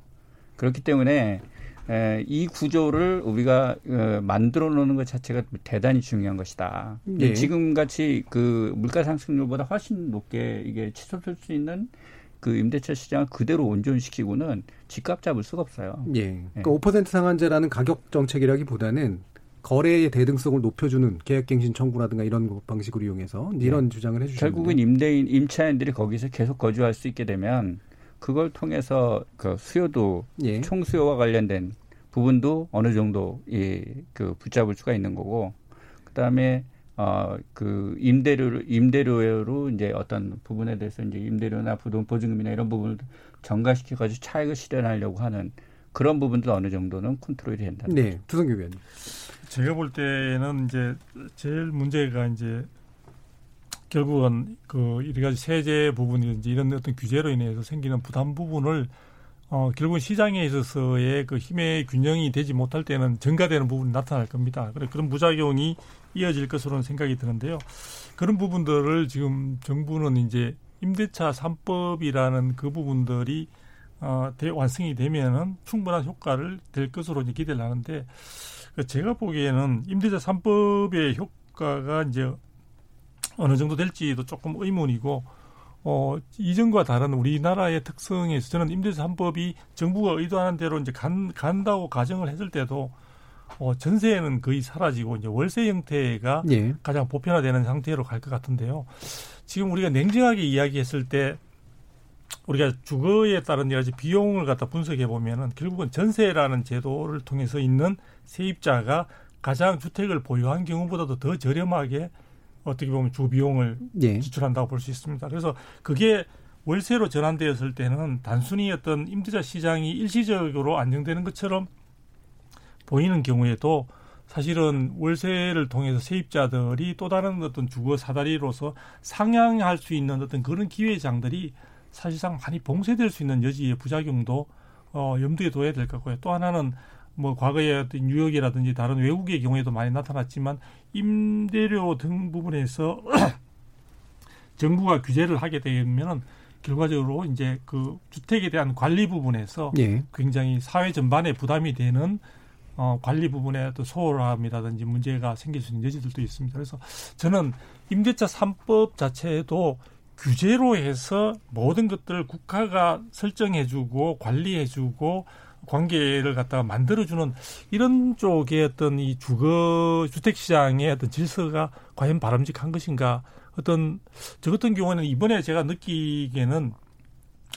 그렇기 때문에 에, 이 구조를 우리가 어, 만들어 놓는 것 자체가 대단히 중요한 것이다. 네. 지금 같이 그 물가 상승률보다 훨씬 높게 이게 치솟을 수 있는 그 임대차 시장을 그대로 온전시키고는 집값 잡을 수가 없어요. 예. 예. 그러니까 예. 5% 상한제라는 가격 정책이라기보다는 거래의 대등성을 높여주는 계약갱신 청구라든가 이런 방식으로 이용해서 이런 네. 주장을 해주시는 결국은 임대인 임차인들이 거기서 계속 거주할 수 있게 되면 그걸 통해서 그 수요도 예. 총수요와 관련된 부분도 어느 정도 이그 붙잡을 수가 있는 거고 그다음에 어, 그 임대료를, 임대료로 이제 어떤 부분에 대해서 이제 임대료나 부동 보증금이나 이런 부분을 전가시켜 가지고 차익을 실현하려고 하는 그런 부분도 어느 정도는 컨트롤이 된다. 네. 두성규 위원님. 제가 볼 때는 이제 제일 문제가 이제 결국은 그 여러 가지 세제 부분이든지 이런 어떤 규제로 인해서 생기는 부담 부분을 어, 결국은 시장에 있어서의 그 힘의 균형이 되지 못할 때는 증가되는 부분이 나타날 겁니다. 그래 그런 부작용이 이어질 것으로는 생각이 드는데요. 그런 부분들을 지금 정부는 이제 임대차 3법이라는 그 부분들이 어, 대, 완성이 되면은 충분한 효과를 될 것으로 이제 기대를 하는데 그 제가 보기에는 임대차 3법의 효과가 이제 어느 정도 될지도 조금 의문이고 어, 이전과 다른 우리나라의 특성에 서 저는 임대차 3법이 정부가 의도하는 대로 이제 간, 간다고 가정을 했을 때도 어, 전세는 거의 사라지고 이제 월세 형태가 예. 가장 보편화되는 상태로 갈 것 같은데요. 지금 우리가 냉정하게 이야기했을 때 우리가 주거에 따른 여러 가지 비용을 갖다 분석해 보면은 결국은 전세라는 제도를 통해서 있는 세입자가 가장 주택을 보유한 경우보다도 더 저렴하게 어떻게 보면 주 비용을 예. 지출한다고 볼 수 있습니다. 그래서 그게 월세로 전환되었을 때는 단순히 어떤 임대차 시장이 일시적으로 안정되는 것처럼 보이는 경우에도 사실은 월세를 통해서 세입자들이 또 다른 어떤 주거 사다리로서 상향할 수 있는 어떤 그런 기회장들이 사실상 많이 봉쇄될 수 있는 여지의 부작용도 어, 염두에 둬야 될것 같고요. 또 하나는 뭐 과거에 어떤 뉴욕이라든지 다른 외국의 경우에도 많이 나타났지만 임대료 등 부분에서 정부가 규제를 하게 되면은 결과적으로 이제 그 주택에 대한 관리 부분에서 예. 굉장히 사회 전반에 부담이 되는 어, 관리 부분에 또 소홀함이라든지 문제가 생길 수 있는 여지들도 있습니다. 그래서 저는 임대차 3법 자체에도 규제로 해서 모든 것들을 국가가 설정해주고 관리해주고 관계를 갖다가 만들어주는 이런 쪽의 어떤 이 주거 주택 시장의 어떤 질서가 과연 바람직한 것인가 어떤 저 같은 경우는 이번에 제가 느끼기에는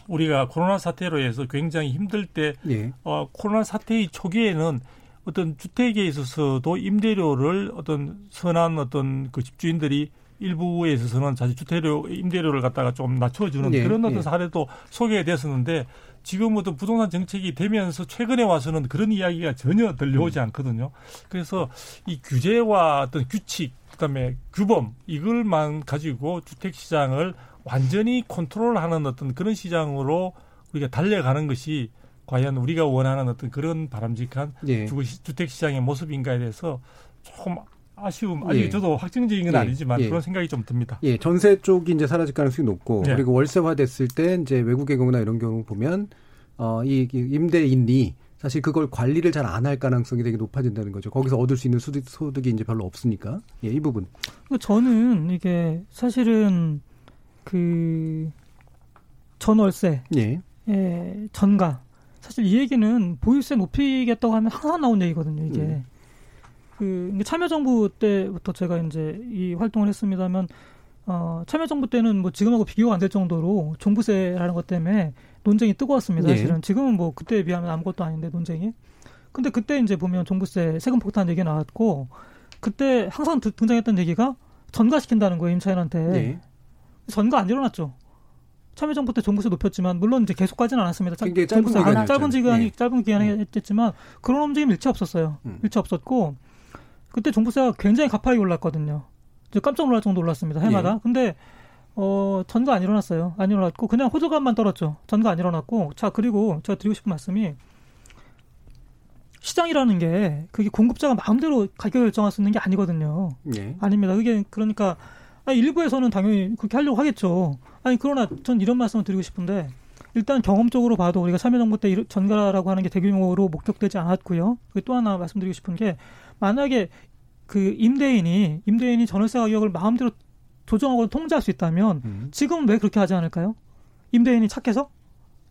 우리가 코로나 사태로 해서 굉장히 힘들 때 예. 어, 코로나 사태의 초기에는 어떤 주택에 있어서도 임대료를 어떤 선한 어떤 그 집주인들이 일부에 있어서는 사실 주택료 임대료를 갖다가 좀 낮춰주는 예, 그런 어떤 예. 사례도 소개됐었는데 지금 어떤 부동산 정책이 되면서 최근에 와서는 그런 이야기가 전혀 들려오지 음. 않거든요. 그래서 이 규제와 어떤 규칙 그다음에 규범 이걸만 가지고 주택 시장을 완전히 컨트롤하는 어떤 그런 시장으로 우리가 달려가는 것이 과연 우리가 원하는 어떤 그런 바람직한 예. 주택 시장의 모습인가에 대해서 조금 아쉬움. 아니 예. 저도 확정적인 건 예. 아니지만 예. 그런 생각이 좀 듭니다. 예, 전세 쪽이 이제 사라질 가능성이 높고 예. 그리고 월세화 됐을 때 이제 외국의 경우나 이런 경우 보면 어이 임대인이 사실 그걸 관리를 잘 안 할 가능성이 되게 높아진다는 거죠. 거기서 얻을 수 있는 소득, 소득이 이제 별로 없으니까. 예, 이 부분. 저는 이게 사실은 그 전월세, 예. 예, 전가. 사실 이 얘기는 보유세 높이겠다고 하면 항상 나온 얘기거든요. 이게 음. 그 참여정부 때부터 제가 이제 이 활동을 했습니다만 어, 참여정부 때는 뭐 지금하고 비교가 안 될 정도로 종부세라는 것 때문에 논쟁이 뜨거웠습니다. 예. 사실은 지금은 뭐 그때에 비하면 아무것도 아닌데 논쟁이. 근데 그때 이제 보면 종부세 세금 폭탄 얘기 나왔고 그때 항상 등장했던 얘기가 전가시킨다는 거예요 임차인한테. 예. 전가 안 일어났죠. 참여정부 때 종부세 높였지만 물론 이제 계속 가지는 않았습니다. 굉장히 짧은 기간이 짧은 기간이 예. 짧은 기간에 했지만 그런 움직임 일체 없었어요. 음. 일체 없었고 그때 종부세가 굉장히 가파르게 올랐거든요. 깜짝 놀랄 정도 올랐습니다. 해마다. 예. 근데 어 전가 안 일어났어요. 안 일어났고 그냥 호조감만 떨었죠. 전가 안 일어났고 자 그리고 제가 드리고 싶은 말씀이 시장이라는 게 그게 공급자가 마음대로 가격 결정할 수 있는 게 아니거든요. 예. 아닙니다. 그게 그러니까 아니, 일부에서는 당연히 그렇게 하려고 하겠죠. 아니 그러나 전 이런 말씀을 드리고 싶은데 일단 경험적으로 봐도 우리가 참여정부 때 전가라고 하는 게 대규모로 목격되지 않았고요. 그리고 또 하나 말씀드리고 싶은 게 만약에 그 임대인이 임대인이 전월세 가격을 마음대로 조정하고 통제할 수 있다면 음. 지금 왜 그렇게 하지 않을까요? 임대인이 착해서?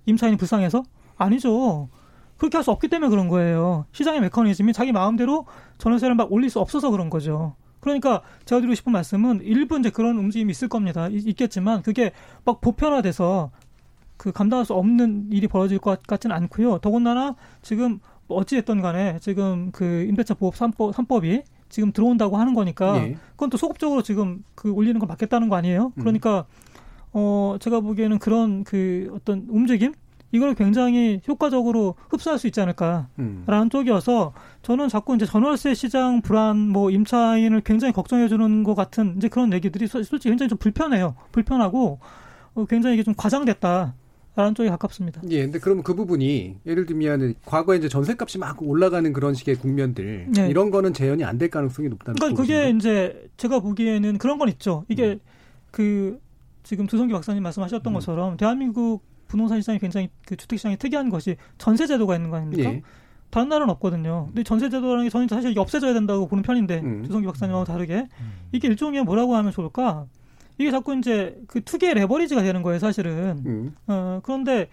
임차인이 불쌍해서? 아니죠. 그렇게 할 수 없기 때문에 그런 거예요. 시장의 메커니즘이 자기 마음대로 전월세를 막 올릴 수 없어서 그런 거죠. 그러니까 제가 드리고 싶은 말씀은 일부 이제 그런 움직임이 있을 겁니다. 있겠지만 그게 막 보편화돼서 그 감당할 수 없는 일이 벌어질 것 같지는 않고요. 더군다나 지금 어찌됐든 간에 지금 그 임대차 보호 3법, 3법이 지금 들어온다고 하는 거니까 예. 그건 또 소극적으로 지금 그 올리는 걸 막겠다는 거 아니에요? 음. 그러니까 어 제가 보기에는 그런 그 어떤 움직임 이걸 굉장히 효과적으로 흡수할 수 있지 않을까라는 음. 쪽이어서 저는 자꾸 이제 전월세 시장 불안 뭐 임차인을 굉장히 걱정해 주는 것 같은 이제 그런 얘기들이 솔직히 굉장히 좀 불편해요. 불편하고 어, 굉장히 이게 좀 과장됐다. 라는 쪽에 가깝습니다. 예, 근데 그럼 그 부분이 예를 들면 과거에 이제 전세값이 막 올라가는 그런 식의 국면들 네. 이런 거는 재현이 안 될 가능성이 높다는 그러니까 그게 이제 제가 보기에는 그런 건 있죠. 이게 음. 그 지금 두성기 박사님 말씀하셨던 음. 것처럼 대한민국 부동산 시장이 굉장히 그 주택 시장이 특이한 것이 전세 제도가 있는 거 아닙니까? 예. 다른 나라는 없거든요. 근데 전세 제도라는 게 저는 사실 없애져야 된다고 보는 편인데 음. 두성기 박사님하고 다르게 음. 이게 일종의 뭐라고 하면 좋을까? 이게 자꾸 이제 그 투기의 레버리지가 되는 거예요, 사실은. 음. 어, 그런데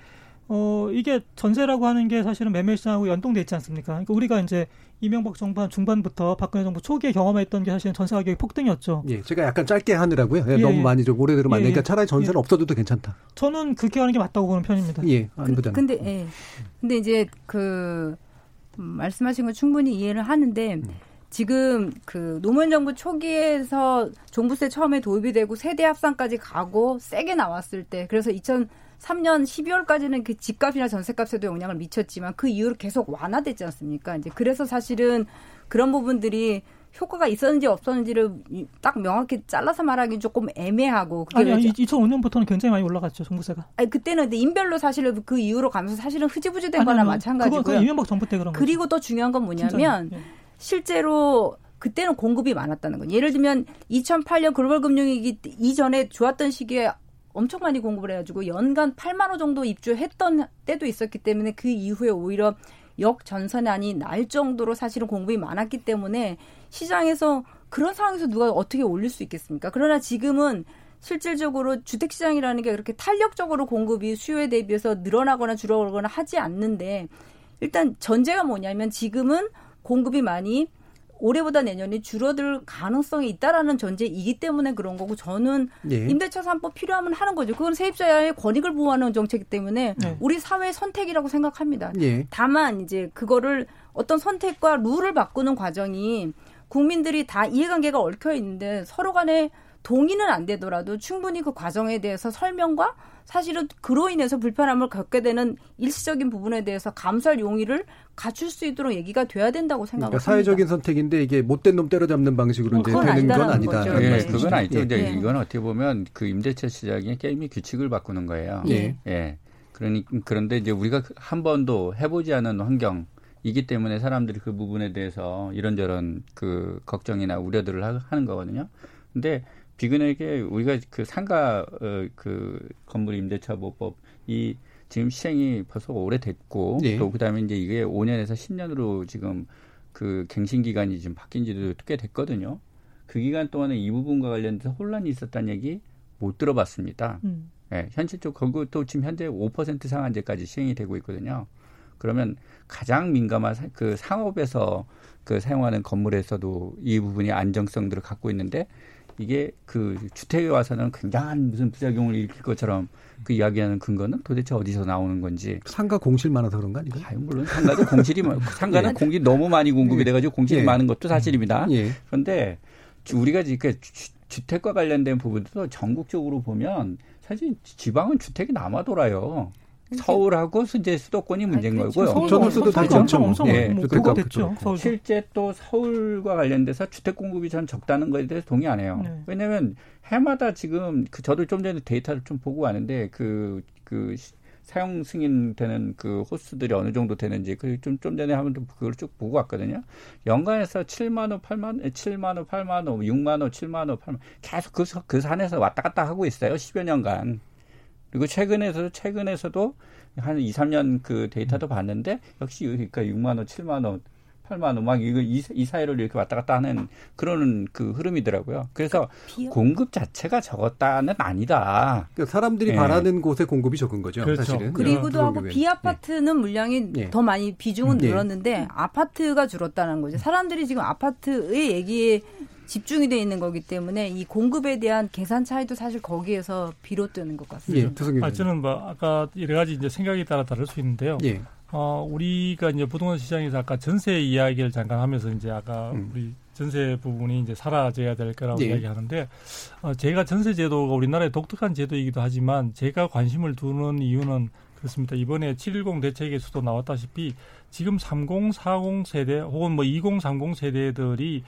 어, 이게 전세라고 하는 게 사실은 매매 시장하고 연동돼 있지 않습니까? 그러니까 우리가 이제 이명박 정부 한 중반부터 박근혜 정부 초기에 경험했던 게 사실은 전세 가격이 폭등이었죠. 예, 제가 약간 짧게 하느라고요. 예, 너무 예. 많이 좀 오래 들으면 안 되니까 예, 예. 차라리 전세는 예. 없어도 괜찮다. 저는 그렇게 하는 게 맞다고 보는 편입니다. 예, 안 그, 근데 예. 근데 이제 그 음, 말씀하신 건 충분히 이해를 하는데 음. 지금 그 노무현 정부 초기에서 종부세 처음에 도입이 되고 세대 합산까지 가고 세게 나왔을 때 그래서 2003년 12월까지는 그 집값이나 전세값에도 영향을 미쳤지만 그 이후로 계속 완화됐지 않습니까? 이제 그래서 사실은 그런 부분들이 효과가 있었는지 없었는지를 딱 명확히 잘라서 말하기 조금 애매하고 아니, 아니 2005년부터는 굉장히 많이 올라갔죠 종부세가. 아니 그때는 근데 인별로 사실은 그 이후로 가면서 사실은 흐지부지 된 아니, 거나 마찬가지고요. 그건 이명박 정부 때 그런 거죠. 그리고 또 중요한 건 뭐냐면 예. 실제로 그때는 공급이 많았다는 거예요. 예를 들면 2008년 글로벌 금융위기 이전에 좋았던 시기에 엄청 많이 공급을 해가지고 연간 8만 호 정도 입주했던 때도 있었기 때문에 그 이후에 오히려 역전선안이 날 정도로 사실은 공급이 많았기 때문에 시장에서 그런 상황에서 누가 어떻게 올릴 수 있겠습니까? 그러나 지금은 실질적으로 주택시장이라는 게 그렇게 탄력적으로 공급이 수요에 대비해서 늘어나거나 줄어들거나 하지 않는데 일단 전제가 뭐냐면 지금은 공급이 많이 올해보다 내년에 줄어들 가능성이 있다라는 전제이기 때문에 그런 거고 저는 예. 임대차 3법 필요하면 하는 거죠. 그건 세입자의 권익을 보호하는 정책이기 때문에 네. 우리 사회의 선택이라고 생각합니다. 예. 다만 이제 그거를 어떤 선택과 룰을 바꾸는 과정이 국민들이 다 이해관계가 얽혀 있는데 서로 간에 동의는 안 되더라도 충분히 그 과정에 대해서 설명과 사실은 그로 인해서 불편함을 겪게 되는 일시적인 부분에 대해서 감수할 용의를 갖출 수 있도록 얘기가 돼야 된다고 생각합니다. 그러니까 사회적인 선택인데 이게 못된 놈 때려잡는 방식으로 어, 이제 되는 건 아니다. 예, 네, 그건 아니죠. 이제 예. 이건 어떻게 보면 그 임대차 시장의 게임의 규칙을 바꾸는 거예요. 예. 예. 그러니 그런데 이제 우리가 한 번도 해보지 않은 환경 이기 때문에 사람들이 그 부분에 대해서 이런저런 그 걱정이나 우려들을 하는 거거든요. 근데 비근에게 우리가 그 상가 어, 그 건물 임대차 보법 이 지금 시행이 벌써 오래됐고 네. 또 그다음에 이제 이게 5년에서 10년으로 지금 그 갱신 기간이 지금 바뀐 지도 꽤 됐거든요. 그 기간 동안에 이 부분과 관련돼서 혼란이 있었다는 얘기 못 들어봤습니다. 음. 예, 현실적으로 그것도 지금 현재 5% 상한제까지 시행이 되고 있거든요. 그러면 가장 민감한 그 상업에서 그 사용하는 건물에서도 이 부분이 안정성들을 갖고 있는데 이게 그 주택에 와서는 굉장한 무슨 부작용을 일으킬 것처럼 그 이야기하는 근거는 도대체 어디서 나오는 건지. 상가 공실 많아서 그런 거 아니에요? 아, 물론 상가도 공실이 상가는 예. 공기 너무 많이 공급이 예. 돼가지고 공실이 예. 많은 것도 사실입니다. 예. 그런데 우리가 지금 주택과 관련된 부분도 전국적으로 보면 사실 지방은 주택이 남아 돌아요. 서울하고 이제 수도권이 문제인 아, 그렇죠. 거고요. 전월수도 다 엄청 엄청 예. 뭐 그거 됐죠. 서울도. 실제 또 서울과 관련돼서 주택 공급이 전 적다는 것에 대해서 동의 안 해요. 네. 왜냐하면 해마다 지금 그 저도 좀 전에 데이터를 좀 보고 왔는데 그그 그 사용 승인되는 그 호수들이 어느 정도 되는지 그좀좀 전에 한번 그걸 쭉 보고 왔거든요. 연간에서 7만 원, 8만 원, 7만 원, 8만 원, 6만 원, 7만 원, 8만 원 계속 그, 그 선에서 왔다 갔다 하고 있어요. 10여 년간. 그리고 최근에서도 최근에서도 한 2, 3년 그 데이터도 봤는데 역시 그러니까 6만 원, 7만 원, 8만 원 막 이거 이, 이 사이를 이렇게 왔다 갔다 하는 그런 그 흐름이더라고요. 그래서 그 공급 자체가 적었다는 아니다. 그러니까 사람들이 네. 바라는 곳에 공급이 적은 거죠. 그렇죠. 사실은. 그리고도 하고 비아파트는 네. 물량이 네. 더 많이 비중은 네. 늘었는데 아파트가 줄었다는 거죠. 사람들이 지금 아파트의 얘기에 집중이 돼 있는 거기 때문에 이 공급에 대한 계산 차이도 사실 거기에서 비롯되는 것 같습니다. 예, 아, 저는 뭐 아까 여러 가지 이제 생각에 따라 다를 수 있는데요. 예. 어, 우리가 이제 부동산 시장에서 아까 전세 이야기를 잠깐 하면서 이제 아까 음. 우리 전세 부분이 이제 사라져야 될 거라고 예. 이야기하는데 어, 제가 전세 제도가 우리나라의 독특한 제도이기도 하지만 제가 관심을 두는 이유는 그렇습니다. 이번에 710 대책에서도 나왔다시피 지금 30, 40 세대 혹은 뭐 20, 30 세대들이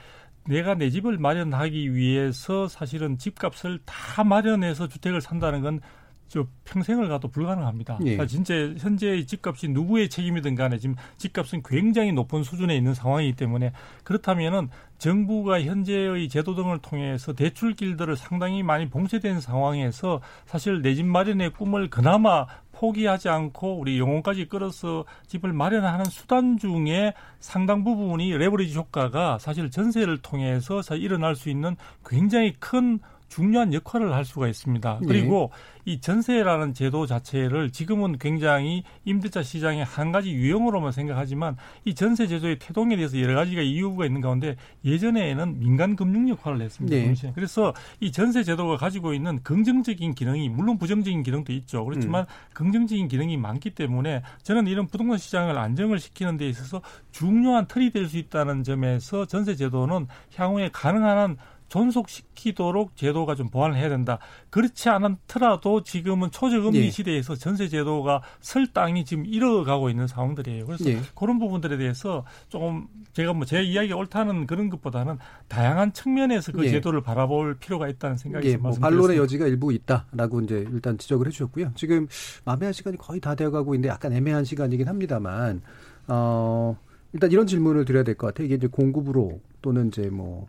내가 내 집을 마련하기 위해서 사실은 집값을 다 마련해서 주택을 산다는 건 저 평생을 가도 불가능합니다. 예. 진짜 현재의 집값이 누구의 책임이든 간에 지금 집값은 굉장히 높은 수준에 있는 상황이기 때문에 그렇다면은 정부가 현재의 제도 등을 통해서 대출 길들을 상당히 많이 봉쇄된 상황에서 사실 내 집 마련의 꿈을 그나마 포기하지 않고 우리 영혼까지 끌어서 집을 마련하는 수단 중에 상당 부분이 레버리지 효과가 사실 전세를 통해서 일어날 수 있는 굉장히 큰 중요한 역할을 할 수가 있습니다. 네. 그리고 네. 이 전세라는 제도 자체를 지금은 굉장히 임대차 시장의 한 가지 유형으로만 생각하지만 이 전세 제도의 태동에 대해서 여러 가지가 이유가 있는 가운데 예전에는 민간 금융 역할을 했습니다. 네. 그래서 이 전세 제도가 가지고 있는 긍정적인 기능이 물론 부정적인 기능도 있죠. 그렇지만 음. 긍정적인 기능이 많기 때문에 저는 이런 부동산 시장을 안정을 시키는 데 있어서 중요한 틀이 될 수 있다는 점에서 전세 제도는 향후에 가능한 한 존속시키도록 제도가 좀 보완을 해야 된다. 그렇지 않더라도 지금은 초저금리 예. 시대에서 전세 제도가 설 땅이 지금 잃어가고 있는 상황들이에요. 그래서 예. 그런 부분들에 대해서 조금 제가 뭐 제 이야기가 옳다는 그런 것보다는 다양한 측면에서 그 예. 제도를 바라볼 필요가 있다는 생각이 예. 뭐 반론의 여지가 일부 있다라고 이제 일단 지적을 해주셨고요. 지금 마매한 시간이 거의 다 되어가고 있는데 약간 애매한 시간이긴 합니다만 어. 일단 이런 질문을 드려야 될 것 같아요. 이게 이제 공급으로 또는 이제 뭐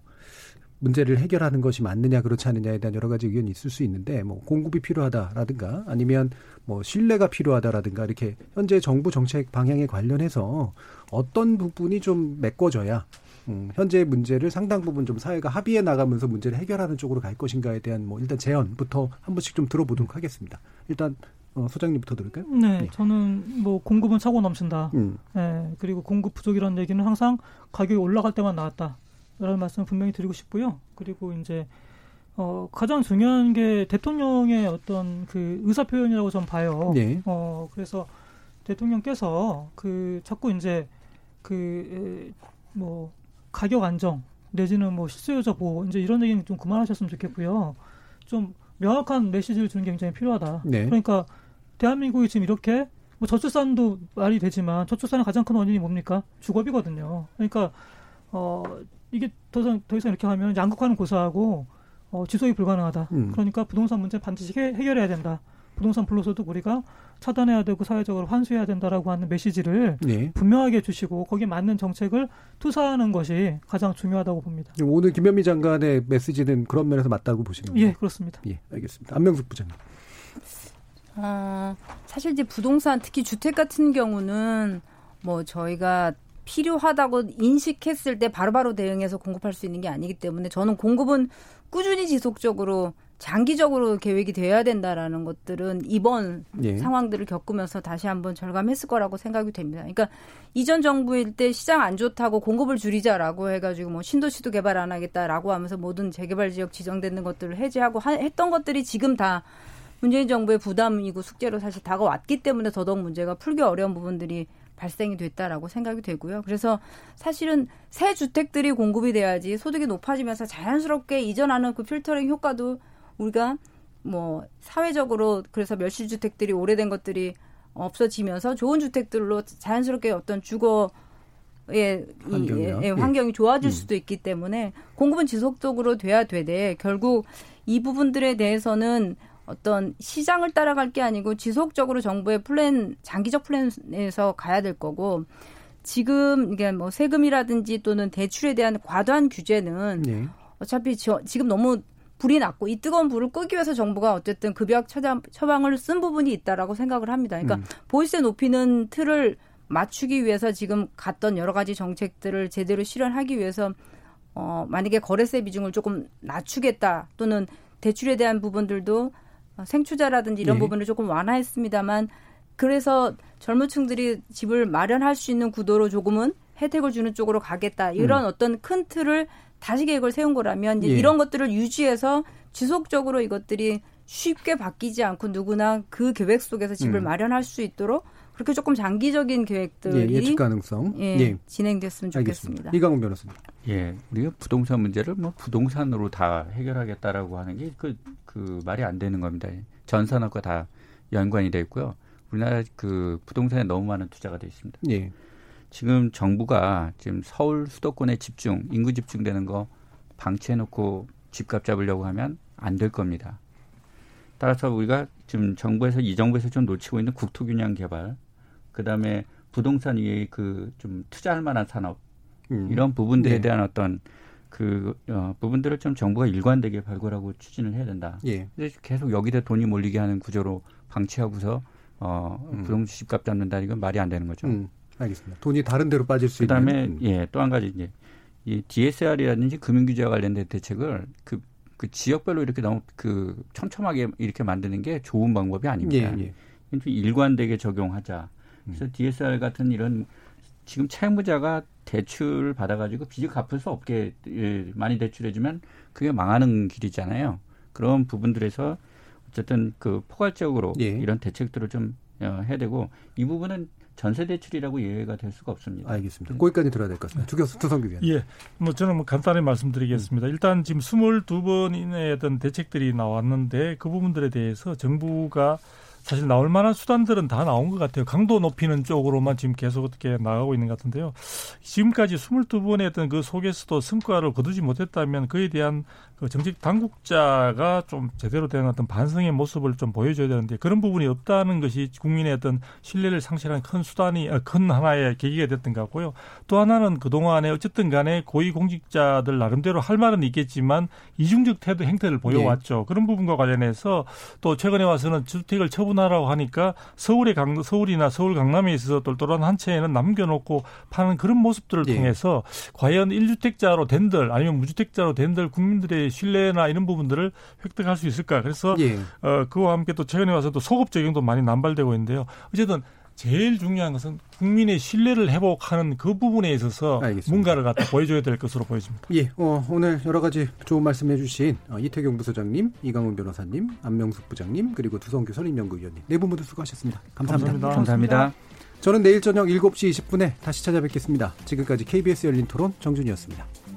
문제를 해결하는 것이 맞느냐 그렇지 않느냐에 대한 여러 가지 의견이 있을 수 있는데 뭐 공급이 필요하다라든가 아니면 뭐 신뢰가 필요하다라든가 이렇게 현재 정부 정책 방향에 관련해서 어떤 부분이 좀 메꿔져야 음, 현재의 문제를 상당 부분 좀 사회가 합의해 나가면서 문제를 해결하는 쪽으로 갈 것인가에 대한 뭐 일단 제언부터 한 번씩 좀 들어보도록 하겠습니다. 일단 어, 소장님부터 들을까요? 네, 네, 저는 뭐 공급은 차고 넘친다. 음. 네, 그리고 공급 부족이라는 얘기는 항상 가격이 올라갈 때만 나왔다. 라는 말씀 을 분명히 드리고 싶고요. 그리고 이제 어, 가장 중요한 게 대통령의 어떤 그 의사 표현이라고 좀 봐요. 네. 어, 그래서 대통령께서 그 자꾸 이제 그 뭐 가격 안정 내지는 뭐 실수요자 보호 이제 이런 얘기는 좀 그만하셨으면 좋겠고요. 좀 명확한 메시지를 주는 게 굉장히 필요하다. 네. 그러니까 대한민국이 지금 이렇게 뭐 저출산도 말이 되지만 저출산의 가장 큰 원인이 뭡니까? 주거비거든요. 그러니까 어 이게 더 이상, 더 이상 이렇게 하면 양극화는 고사하고 어, 지속이 불가능하다. 음. 그러니까 부동산 문제 반드시 해, 해결해야 된다. 부동산 불로소득 우리가 차단해야 되고 사회적으로 환수해야 된다라고 하는 메시지를 네. 분명하게 주시고 거기에 맞는 정책을 투사하는 것이 가장 중요하다고 봅니다. 오늘 김현미 장관의 메시지는 그런 면에서 맞다고 보시는 거죠? 예, 그렇습니다. 예, 알겠습니다. 안명숙 부장님. 어, 사실 이제 부동산 특히 주택 같은 경우는 뭐 저희가 필요하다고 인식했을 때 바로 바로 대응해서 공급할 수 있는 게 아니기 때문에 저는 공급은 꾸준히 지속적으로 장기적으로 계획이 되어야 된다라는 것들은 이번 예. 상황들을 겪으면서 다시 한번 절감했을 거라고 생각이 됩니다. 그러니까 이전 정부일 때 시장 안 좋다고 공급을 줄이자라고 해가지고 뭐 신도시도 개발 안 하겠다라고 하면서 모든 재개발 지역 지정되는 것들을 해제하고 하, 했던 것들이 지금 다 문재인 정부의 부담이고 숙제로 사실 다가왔기 때문에 더더욱 문제가 풀기 어려운 부분들이 발생이 됐다라고 생각이 되고요. 그래서 사실은 새 주택들이 공급이 돼야지 소득이 높아지면서 자연스럽게 이전하는 그 필터링 효과도 우리가 뭐 사회적으로 그래서 멸실 주택들이 오래된 것들이 없어지면서 좋은 주택들로 자연스럽게 어떤 주거 의 환경이요? 예, 환경이 좋아질 음. 수도 있기 때문에 공급은 지속적으로 돼야 되되 결국 이 부분들에 대해서는 어떤 시장을 따라갈 게 아니고 지속적으로 정부의 플랜 장기적 플랜에서 가야 될 거고 지금 이게 뭐 세금이라든지 또는 대출에 대한 과도한 규제는 네. 어차피 저, 지금 너무 불이 났고 이 뜨거운 불을 끄기 위해서 정부가 어쨌든 급여학 처방을 쓴 부분이 있다라고 생각을 합니다. 그러니까 음. 보이세 높이는 틀을 맞추기 위해서 지금 갔던 여러 가지 정책들을 제대로 실현하기 위해서 어 만약에 거래세 비중을 조금 낮추겠다 또는 대출에 대한 부분들도 생투자라든지 이런 예. 부분을 조금 완화했습니다만 그래서 젊은 층들이 집을 마련할 수 있는 구도로 조금은 혜택을 주는 쪽으로 가겠다. 이런 음. 어떤 큰 틀을 다시 계획을 세운 거라면 이제 예. 이런 것들을 유지해서 지속적으로 이것들이 쉽게 바뀌지 않고 누구나 그 계획 속에서 집을 음. 마련할 수 있도록 그렇게 조금 장기적인 계획들이 예, 측 가능성 예, 예. 진행됐으면 좋겠습니다. 이강훈 변호사님. 예, 우리가 부동산 문제를 뭐 부동산으로 다 해결하겠다라고 하는 게 그그 그 말이 안 되는 겁니다. 전 산업과 다 연관이 돼 있고요. 우리나라 그 부동산에 너무 많은 투자가 돼 있습니다. 예. 지금 정부가 지금 서울 수도권에 집중, 인구 집중되는 거 방치해 놓고 집값 잡으려고 하면 안 될 겁니다. 따라서 우리가 지금 정부에서 이 정부에서 좀 놓치고 있는 국토균형 개발, 그 다음에 부동산 위에 그 좀 투자할 만한 산업 음. 이런 부분들에 네. 대한 어떤 그 어, 부분들을 좀 정부가 일관되게 발굴하고 추진을 해야 된다. 예. 계속 여기다 돈이 몰리게 하는 구조로 방치하고서 어, 음. 부동산 집값 잡는다 이건 말이 안 되는 거죠. 음. 알겠습니다. 돈이 다른 데로 빠질 수 그다음에 있는. 그다음에 예, 또 한 가지 이제 이 DSR이라든지 금융 규제와 관련된 대책을 그, 그 지역별로 이렇게 너무 그 촘촘하게 이렇게 만드는 게 좋은 방법이 아닙니다. 예, 예. 일관되게 적용하자. 그래서 음. DSR 같은 이런 지금 채무자가 대출 받아가지고 빚을 갚을 수 없게 예, 많이 대출해주면 그게 망하는 길이잖아요. 그런 부분들에서 어쨌든 그 포괄적으로 예. 이런 대책들을 좀 어, 해야 되고 이 부분은 전세 대출이라고 이해가 될 수가 없습니다. 알겠습니다. 거기까지 들어야 될 것 같습니다. 주교수 투성규 위원. 예. 뭐 저는 뭐 간단히 말씀드리겠습니다. 음. 일단 지금 22번인의 어떤 대책들이 나왔는데 그 부분들에 대해서 정부가 사실 나올 만한 수단들은 다 나온 것 같아요. 강도 높이는 쪽으로만 지금 계속 어떻게 나가고 있는 것 같은데요. 지금까지 22번의 어떤 그 속에서도 성과를 거두지 못했다면 그에 대한 그 정책 당국자가 좀 제대로 된 어떤 반성의 모습을 좀 보여줘야 되는데 그런 부분이 없다는 것이 국민의 어떤 신뢰를 상실한 큰 수단이 아, 큰 하나의 계기가 됐던 것 같고요. 또 하나는 그 동안에 어쨌든 간에 고위 공직자들 나름대로 할 말은 있겠지만 이중적 태도 행태를 보여왔죠. 네. 그런 부분과 관련해서 또 최근에 와서는 주택을 처분하라고 하니까 서울의 강 서울이나 서울 강남에 있어서 똘똘한 한 채에는 남겨놓고 파는 그런 모습들을 네. 통해서 과연 1주택자로 된들 아니면 무주택자로 된들 국민들의 신뢰나 이런 부분들을 획득할 수 있을까? 그래서 예. 어, 그와 함께 또 최근에 와서 또 소급 적용도 많이 남발되고 있는데요. 어쨌든 제일 중요한 것은 국민의 신뢰를 회복하는 그 부분에 있어서 알겠습니다. 뭔가를 갖다 보여줘야 될 것으로 보여집니다. 예, 어, 오늘 여러 가지 좋은 말씀해 주신 어, 이태경 부소장님, 이강훈 변호사님, 안명숙 부장님, 그리고 두성규 선임연구위원님 네 분 모두 수고하셨습니다. 감사합니다. 감사합니다. 감사합니다. 저는 내일 저녁 7시 20분에 다시 찾아뵙겠습니다. 지금까지 KBS 열린 토론 정준이었습니다.